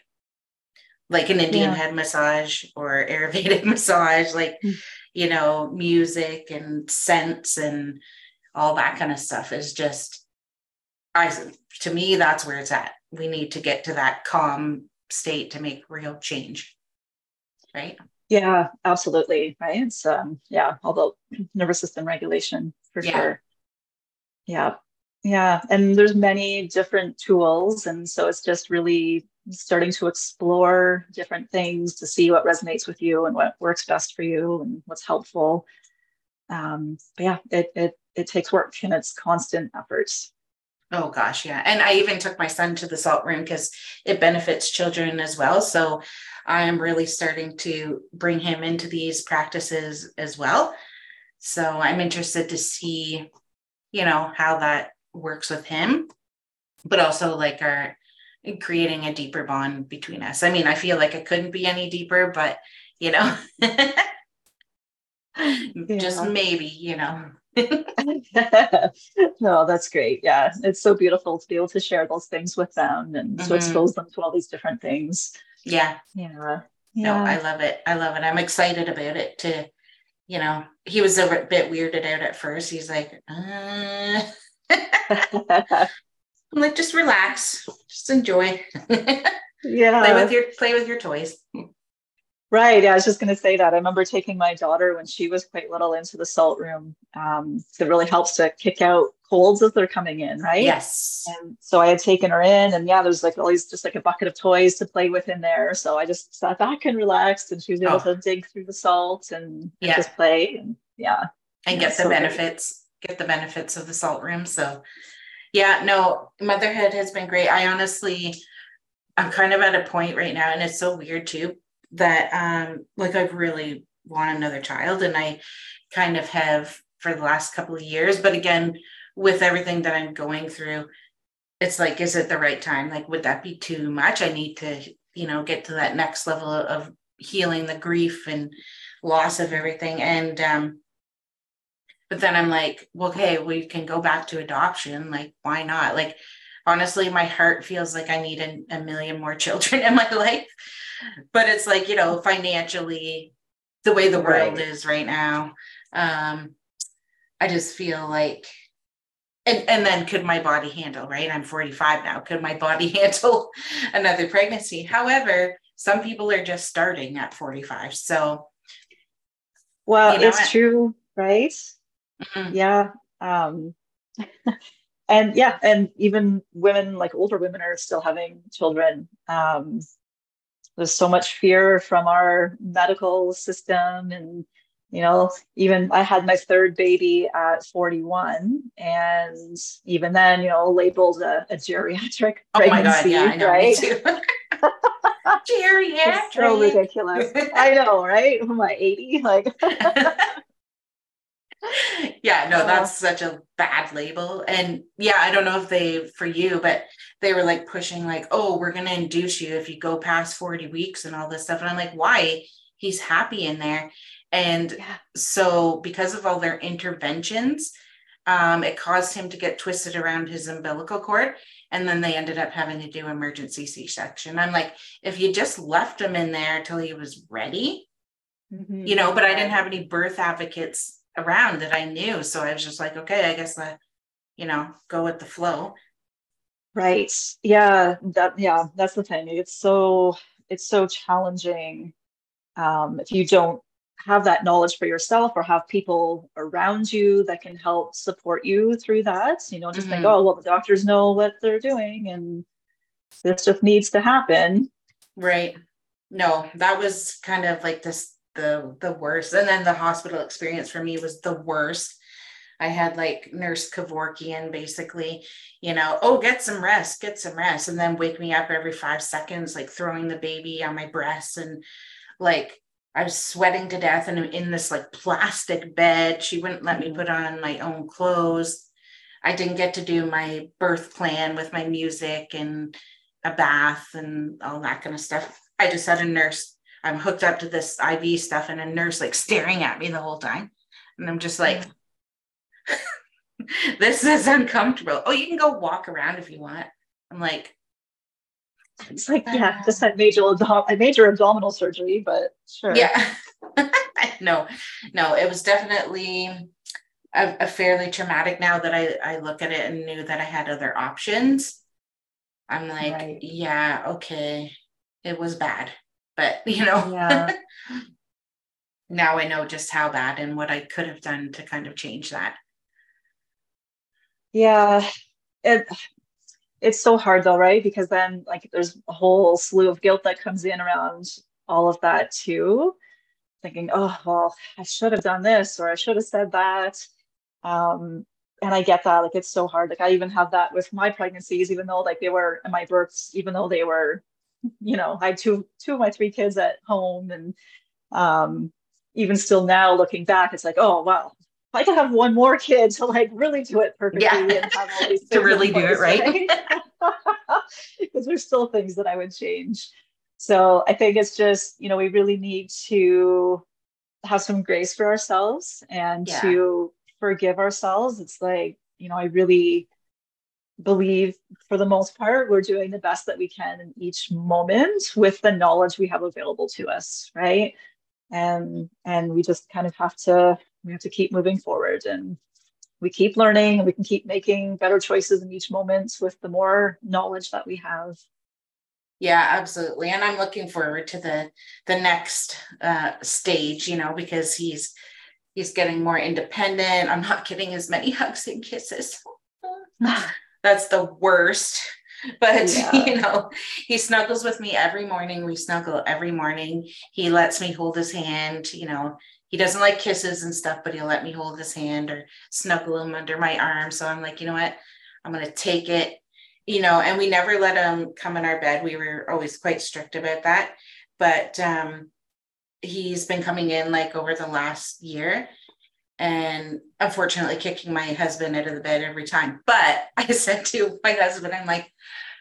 Like an Indian yeah. head massage or Ayurvedic *laughs* massage, like, mm. You know, music and scents and all that kind of stuff is just, I, to me, that's where it's at. We need to get to that calm state to make real change, right? Yeah, absolutely. Right. It's, um, yeah, all the nervous system regulation for yeah. sure. Yeah yeah and there's many different tools and so it's just really starting to explore different things to see what resonates with you and what works best for you and what's helpful. Um, but yeah it, it it takes work and it's constant efforts. Oh gosh yeah. And i even took my son to the salt room because it benefits children as well. So i am really starting to bring him into these practices as well. So i'm interested to see you know how that works with him, but also like our creating a deeper bond between us. I mean, I feel like it couldn't be any deeper, but you know, *laughs* just maybe, you know. *laughs* no, that's great. Yeah, it's so beautiful to be able to share those things with them and mm-hmm. to expose them to all these different things. Yeah. Yeah. Yeah. No, I love it. I love it. I'm excited about it to, you know, he was a bit weirded out at first. He's like, uh, *laughs* I'm like, just relax, just enjoy. yeah. *laughs* play with your play with your toys. Right. Yeah, I was just going to say that. I remember taking my daughter when she was quite little into the salt room. Um, it really helps to kick out colds as they're coming in, right? Yes. And so I had taken her in, and yeah, there's like always just like a bucket of toys to play with in there. So I just sat back and relaxed, and she was able oh. to dig through the salt and, and yeah. just play. And yeah. And get the so benefits get the benefits of the salt room. So yeah, no, motherhood has been great. I honestly, I'm kind of at a point right now, and it's so weird too, that um, like I really want another child, and I kind of have for the last couple of years. But again, with everything that I'm going through, it's like, is it the right time? Like, would that be too much? I need to, you know, get to that next level of healing the grief and loss of everything. And um, but then I'm like, well, okay, we can go back to adoption. Like, why not? Like, honestly, my heart feels like I need a, a million more *laughs* children in my life. But it's like, you know, financially, the way the world right. is right now, um, I just feel like and and then could my body handle right i'm 45 now could my body *laughs* handle another pregnancy however some people are just starting at 45 so well you know, it's true right Mm-hmm. Yeah. Um, and yeah, and even women, like older women, are still having children. Um, there's so much fear from our medical system and you know even i had my third baby at 41 and even then you know labeled a, a geriatric oh pregnancy my God, yeah, right *laughs* geriatric it's so ridiculous i know right am i 80 like *laughs* yeah no that's such a bad label. And yeah i don't know if they for you but they were like pushing like oh we're going to induce you if you go past 40 weeks and all this stuff. And i'm like why? He's happy in there. And yeah. so because of all their interventions um, it caused him to get twisted around his umbilical cord and then they ended up having to do emergency c-section. I'm like if you just left him in there till he was ready mm-hmm. you know but i didn't have any birth advocates around that I knew. So I was just like, okay, I guess I, you know, go with the flow. Right. Yeah. That yeah, that's the thing. It's so it's so challenging um, if you don't have that knowledge for yourself or have people around you that can help support you through that. You know, just mm-hmm. think, oh well, the doctors know what they're doing and this just needs to happen. Right. No, that was kind of like this the the worst. And then the hospital experience for me was the worst. I had like Nurse Kevorkian basically, you know, oh, get some rest, get some rest, and then wake me up every five seconds, like throwing the baby on my breast. And like I was sweating to death and I'm in this like plastic bed. She wouldn't let me mm-hmm. put on my own clothes. I didn't get to do my birth plan with my music and a bath and all that kind of stuff. I just had a nurse I'm hooked up to this IV stuff and a nurse like staring at me the whole time. And I'm just like, *laughs* this is uncomfortable. Oh, you can go walk around if you want. I'm like, it's like, yeah, just had major, a major abdominal surgery, but sure. Yeah. *laughs* no, no, it was definitely a, a, fairly traumatic now that I, I look at it and knew that I had other options. I'm like, right. yeah, okay, it was bad but *laughs* you know? Yeah. now i know just how bad and what i could have done to kind of change that. Yeah. It it's so hard though right? Because then like there's a whole slew of guilt that comes in around all of that too. Thinking oh well i should have done this or i should have said that. Um and i get that like it's so hard. Like i even have that with my pregnancies even though like they were my births even though they were you know, I had two two of my three kids at home, and um, even still now looking back, it's like, oh wow, if I could have one more kid to like really do it perfectly yeah. and have all these *laughs* to really do it right. Because *laughs* there's still things that I would change. So I think it's just, you know, we really need to have some grace for ourselves and yeah. to forgive ourselves. It's like, you know, I really believe for the most part we're doing the best that we can in each moment with the knowledge we have available to us right? And and we just kind of have to we have to keep moving forward and we keep learning and we can keep making better choices in each moment with the more knowledge that we have. Yeah absolutely. And i'm looking forward to the the next uh stage you know because he's he's getting more independent. I'm not getting as many *laughs* hugs and kisses *sighs* *laughs* that's the worst. *laughs* But yeah. *laughs* you know he snuggles with me every morning. We snuggle every morning. He lets me hold his hand you know. He doesn't like kisses and stuff but he'll let me hold his hand or snuggle him under my arm. So i'm like you know what? I'm going to take it you know and we never let him come in our bed. We were always quite strict about that. But um he's been coming in like over the last year and unfortunately kicking my husband out of the bed every time. But *laughs* I said to my husband, I'm like,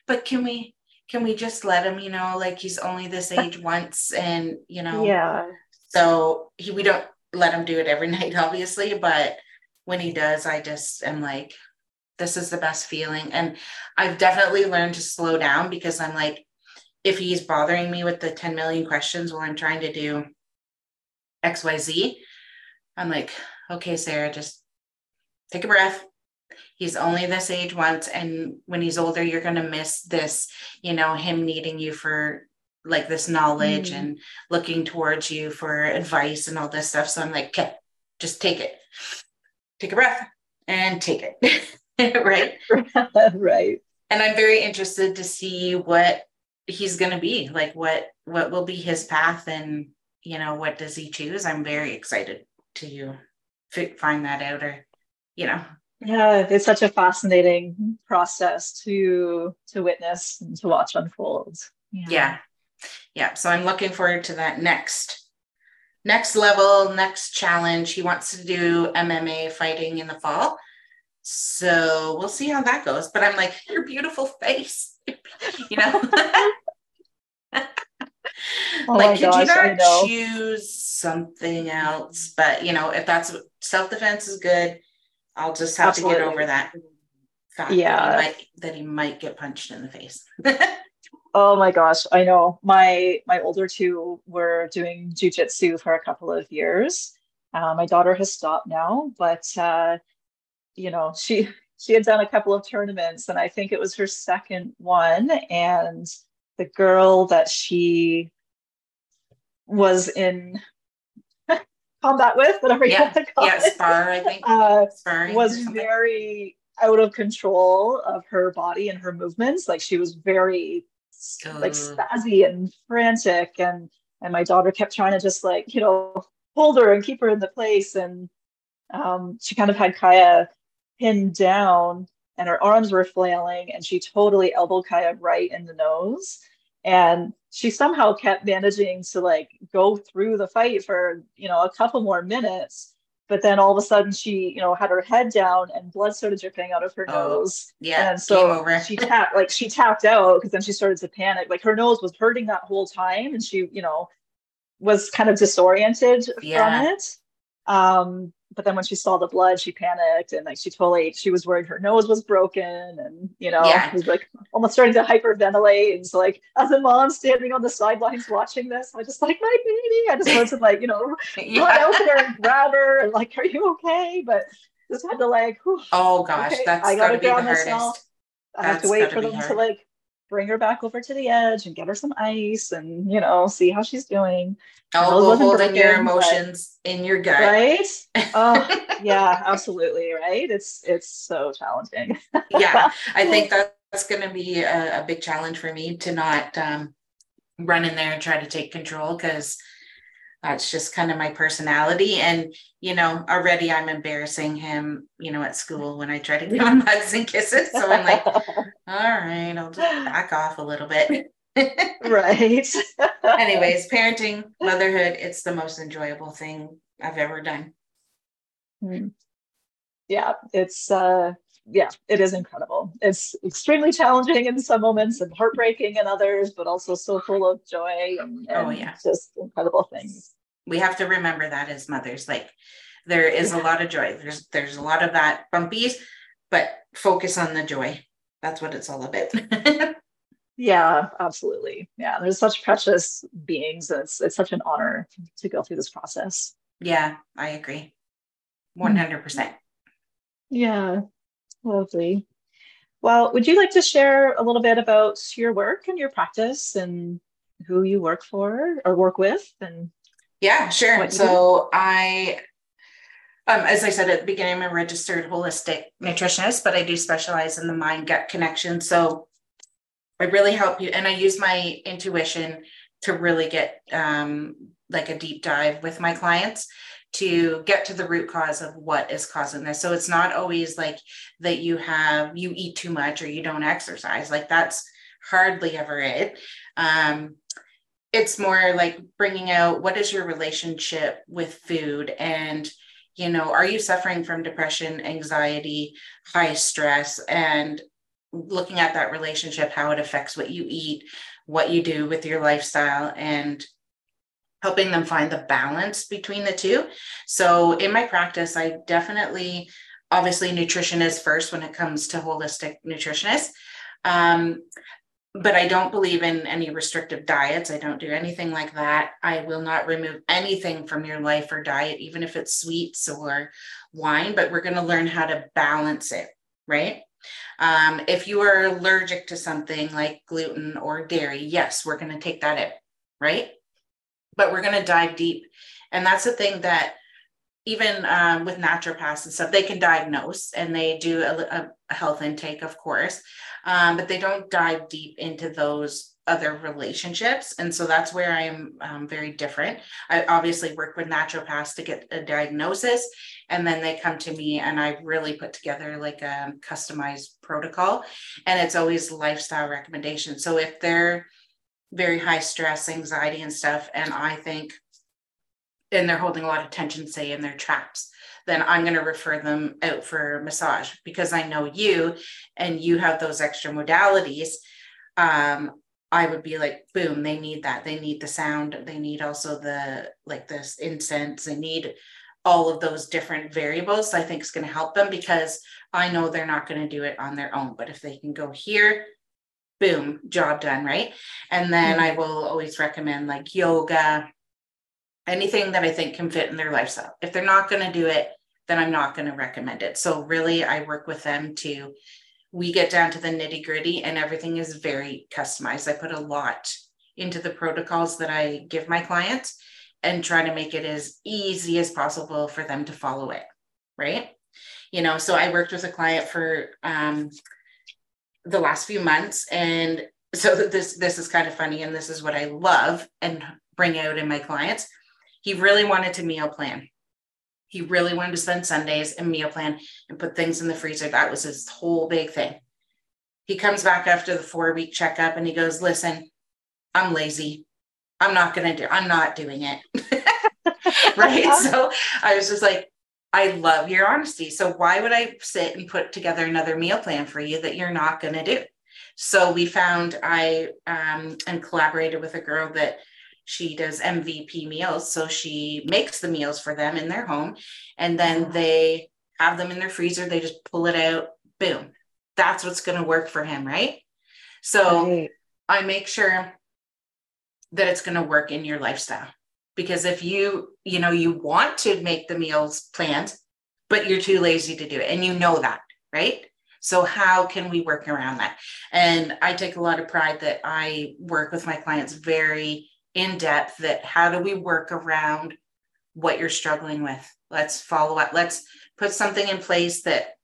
but can we can we just let him, you know, like he's only this *laughs* age once and you know, yeah. So he we don't let him do it every *laughs* night, obviously, but when he does, I just am like, this is the best feeling. And I've definitely learned to slow down because I'm like, if he's bothering me with the 10 million questions while I'm trying to do XYZ, I'm like, okay, Sara, just take a breath. He's only this age once. And when he's older, you're going to miss this, you know, him needing you for like this knowledge mm. and looking towards you for advice and all this stuff. So I'm like, okay, just take it. Take a breath and take it. *laughs* right. *laughs* right. And I'm very interested to see what he's going to be like what what will be his path and you know what does he choose i'm very excited to find that out or you know. Yeah it's such a fascinating process to to witness and to watch unfold. Yeah. Yeah, yeah. so i'm looking forward to that next next level next challenge. He wants to do mma fighting in the fall. So we'll see how that goes. But i'm like your beautiful face. *laughs* You know *laughs* oh like could gosh, you not choose something else? But you know if that's self-defense is good i'll just have Absolutely. to get over that fact yeah that he, might, that he might get punched in the face. *laughs* Oh my gosh i know. My my older two were doing jujitsu for a couple of years. Uh, my daughter has stopped now but uh, you know she she had done a couple of tournaments and i think it was her second one and the girl that she was in combat with, whatever yeah. you want to call yeah, it. spar, I think. *laughs* Uh, was very out of control of her body and her movements. Like she was very uh. like spazzy and frantic, and and my daughter kept trying to just like you know hold her and keep her in the place, and um, she kind of had Kaya pinned down, and her arms were flailing, and she totally elbowed Kaya right in the nose. And she somehow kept managing to like go through the fight for you know a couple more minutes but then all of a sudden she you know had her head down and blood started dripping out of her oh, nose. yeah and so she tapped like she tapped out because then she started to panic. Like her nose was hurting that whole time and she you know was kind of disoriented yeah. from it. Um but then when she saw the blood, she panicked and like she totally she was worried her nose was broken and you know yeah. was like almost starting to hyperventilate. And so like as a mom standing on the sidelines watching this, I just like my baby. I just wanted to like, you know, *laughs* yeah. run out there and grab her and like, are you okay? But just had to like, whew, oh gosh, okay, that's I gotta ground myself. Hardest. I have to wait for them to like bring her back over to the edge and get her some ice and you know see how she's doing. Oh holding your emotions but, in your gut. Right? Oh *laughs* yeah absolutely right? It's it's so challenging. Yeah i think *laughs* that's going to be a, a, big challenge for me to not um, run in there and try to take control because that's just kind of my personality and you know already i'm embarrassing him you know at school when i try to give him *laughs* hugs and kisses so i'm like all right i'll just *laughs* back off a little bit. *laughs* Right. Anyways parenting motherhood it's the most enjoyable thing i've ever done. Hmm. yeah it's uh yeah it is incredible. It's extremely challenging in some moments and heartbreaking in others but also so full of joy and, oh, and oh yeah. just incredible things. We have to remember that as mothers like there is a lot of joy. There's there's a lot of that bumpies but focus on the joy. That's what it's all about. *laughs* Yeah absolutely. Yeah there's such precious beings it's it's such an honor to go through this process. Yeah i agree. 100% yeah lovely well would you like to share a little bit about your work and your practice and who you work for or work with and yeah, sure. So I, um, as I said at the beginning, I'm a registered holistic nutritionist, but I do specialize in the mind gut connection. So I really help you, and I use my intuition to really get um, like a deep dive with my clients to get to the root cause of what is causing this. So it's not always like that you have you eat too much or you don't exercise. Like that's hardly ever it. Um, it's more like bringing out what is your relationship with food and you know are you suffering from depression anxiety high stress and looking at that relationship how it affects what you eat what you do with your lifestyle and helping them find the balance between the two so in my practice i definitely obviously nutrition is first when it comes to holistic nutritionists um, but I don't believe in any restrictive diets. I don't do anything like that. I will not remove anything from your life or diet, even if it's sweets or wine, but we're going to learn how to balance it, right? Um, if you are allergic to something like gluten or dairy, yes, we're going to take that in, right? But we're going to dive deep. And that's the thing that even um, with naturopaths and stuff, they can diagnose and they do a, a health intake, of course, um, but they don't dive deep into those other relationships. And so that's where I am um, very different. I obviously work with naturopaths to get a diagnosis, and then they come to me and I really put together like a customized protocol. And it's always lifestyle recommendations. So if they're very high stress, anxiety, and stuff, and I think, and they're holding a lot of tension, say, in their traps, then I'm going to refer them out for massage because I know you and you have those extra modalities. Um, I would be like, boom, they need that. They need the sound. They need also the like this incense. They need all of those different variables. I think is going to help them because I know they're not going to do it on their own. But if they can go here, boom, job done, right? And then mm-hmm. I will always recommend like yoga, anything that I think can fit in their lifestyle. If they're not going to do it, then I'm not going to recommend it. So really, I work with them to we get down to the nitty gritty and everything is very customized. I put a lot into the protocols that I give my clients and try to make it as easy as possible for them to follow it. Right. You know, so I worked with a client for um, the last few months. And so *laughs* this, this is kind of funny. And this is what I love and bring out in my clients. He really wanted to meal plan. He really wanted to spend Sundays and meal plan and put things in the freezer. That was his whole big thing. He comes back after the four week checkup and he goes, Listen, I'm lazy. I'm not going to do, I'm not doing it. *laughs* *laughs* right. Uh-huh. so I was just like, I love your honesty. So why would I sit and put together another meal plan for you that you're not going to do? So we found I um, and collaborated with a girl that she does MVP meals. So she makes the meals for them in their home and then they have them in their freezer. They just pull it out, boom. That's what's going to work for him, right? So right. I make sure that it's going to work in your lifestyle. Because if you, you know, you want to make the meals planned, but you're too lazy to do it and you know that, right? So, how can we work around that? And I take a lot of pride that I work with my clients very in depth that how do we work around what you're struggling with? Let's follow up. Let's put something in place that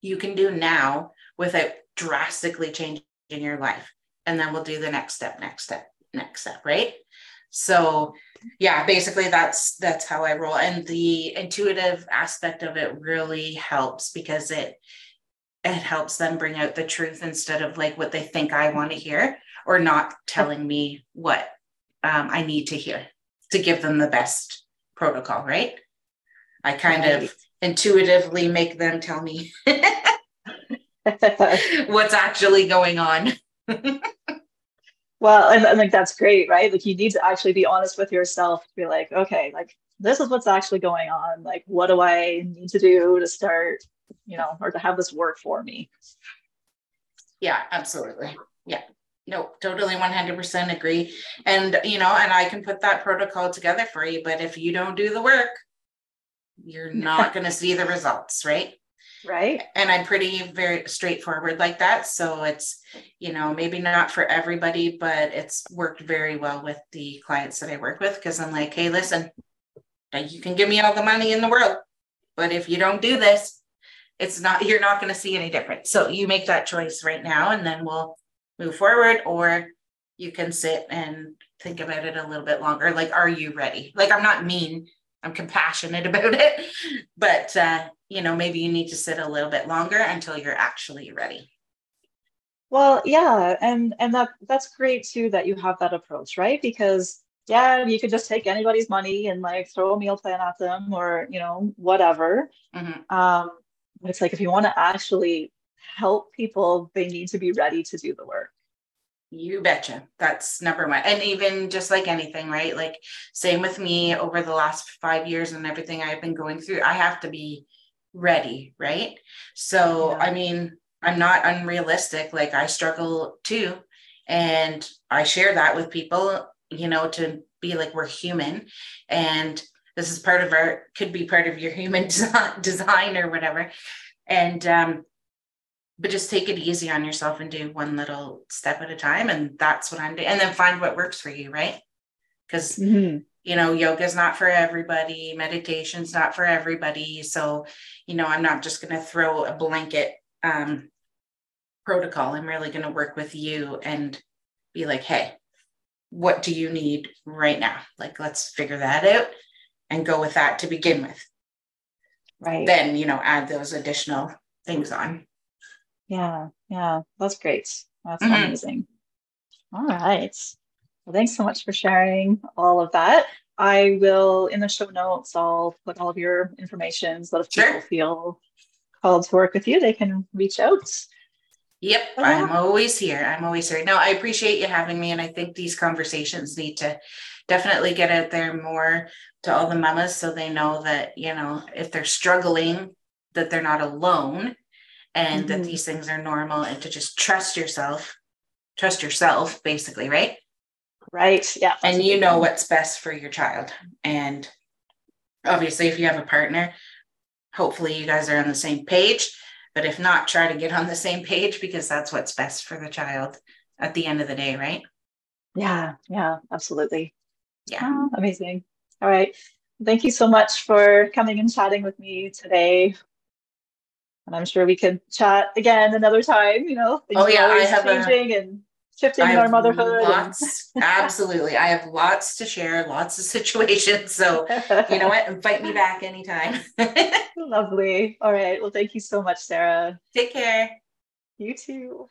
you can do now without drastically changing your life. And then we'll do the next step, next step, next step, right? So yeah, basically that's that's how I roll. And the intuitive aspect of it really helps because it it helps them bring out the truth instead of like what they think I want to hear or not telling me what um, I need to hear to give them the best protocol, right? I kind right. of intuitively make them tell me *laughs* *laughs* what's actually going on. *laughs* well, and, and like that's great, right? Like you need to actually be honest with yourself to be like, okay, like this is what's actually going on. Like, what do I need to do to start, you know, or to have this work for me? Yeah, absolutely. Yeah no totally 100% agree and you know and i can put that protocol together for you but if you don't do the work you're *laughs* not going to see the results right right. And i'm pretty very straightforward like that. So it's you know maybe not for everybody but it's worked very well with the clients that i work with. Because i'm like hey listen you can give me all the money in the world but if you don't do this it's not you're not going to see any difference. So you make that choice right now and then we'll move forward or you can sit and think about it a little bit longer. Like are you ready? Like i'm not mean i'm compassionate *laughs* about it but uh, you know maybe you need to sit a little bit longer until you're actually ready well yeah and and that that's great too that you have that approach right because yeah you could just take anybody's money and like throw a meal plan at them or you know whatever mm-hmm. um it's like if you want to actually help people, they need to be ready to do the work. You betcha. That's number one. And even just like anything, right? Like, same with me over the last five years and everything I've been going through, I have to be ready, right? So, yeah. I mean, I'm not unrealistic. Like, I struggle too. And I share that with people, you know, to be like, we're human. And this is part of our, could be part of your human *laughs* design or whatever. And um, but just take it easy on yourself and do one little step at a time and that's what i'm doing and then find what works for you right because mm-hmm. You know yoga is not for everybody meditation's not for everybody so you know i'm not just going to throw a blanket um, protocol i'm really going to work with you and be like, hey, what do you need right now? Like, let's figure that out and go with that to begin with. Right. Then, you know, add those additional things on. Yeah. Yeah. That's great. That's mm-hmm. amazing. All right. Well, thanks so much for sharing all of that. I will, in the show notes, I'll put all of your information so that if sure. people feel called to work with you, they can reach out. Yep, oh, I'm always here. I'm always here. No, I appreciate you having me. And I think these conversations need to definitely get out there more to all the mamas so they know that, you know, if they're struggling, that they're not alone and mm-hmm. that these things are normal and to just trust yourself, trust yourself, basically, right? Right. Yeah. And you know what's best for your child. And obviously, if you have a partner, hopefully you guys are on the same page but if not, try to get on the same page because that's what's best for the child at the end of the day, right? Yeah, yeah, absolutely. Yeah. Oh, amazing. All right. Thank you so much for coming and chatting with me today. And I'm sure we could chat again another time, you know. oh yeah, I have changing a, and shifting in our motherhood. Lots, absolutely. I have lots to share, lots of *laughs* situations. So, you know what? Invite me back anytime. *laughs* Lovely. All right. Well, thank you so much, Sara. Take care. You too.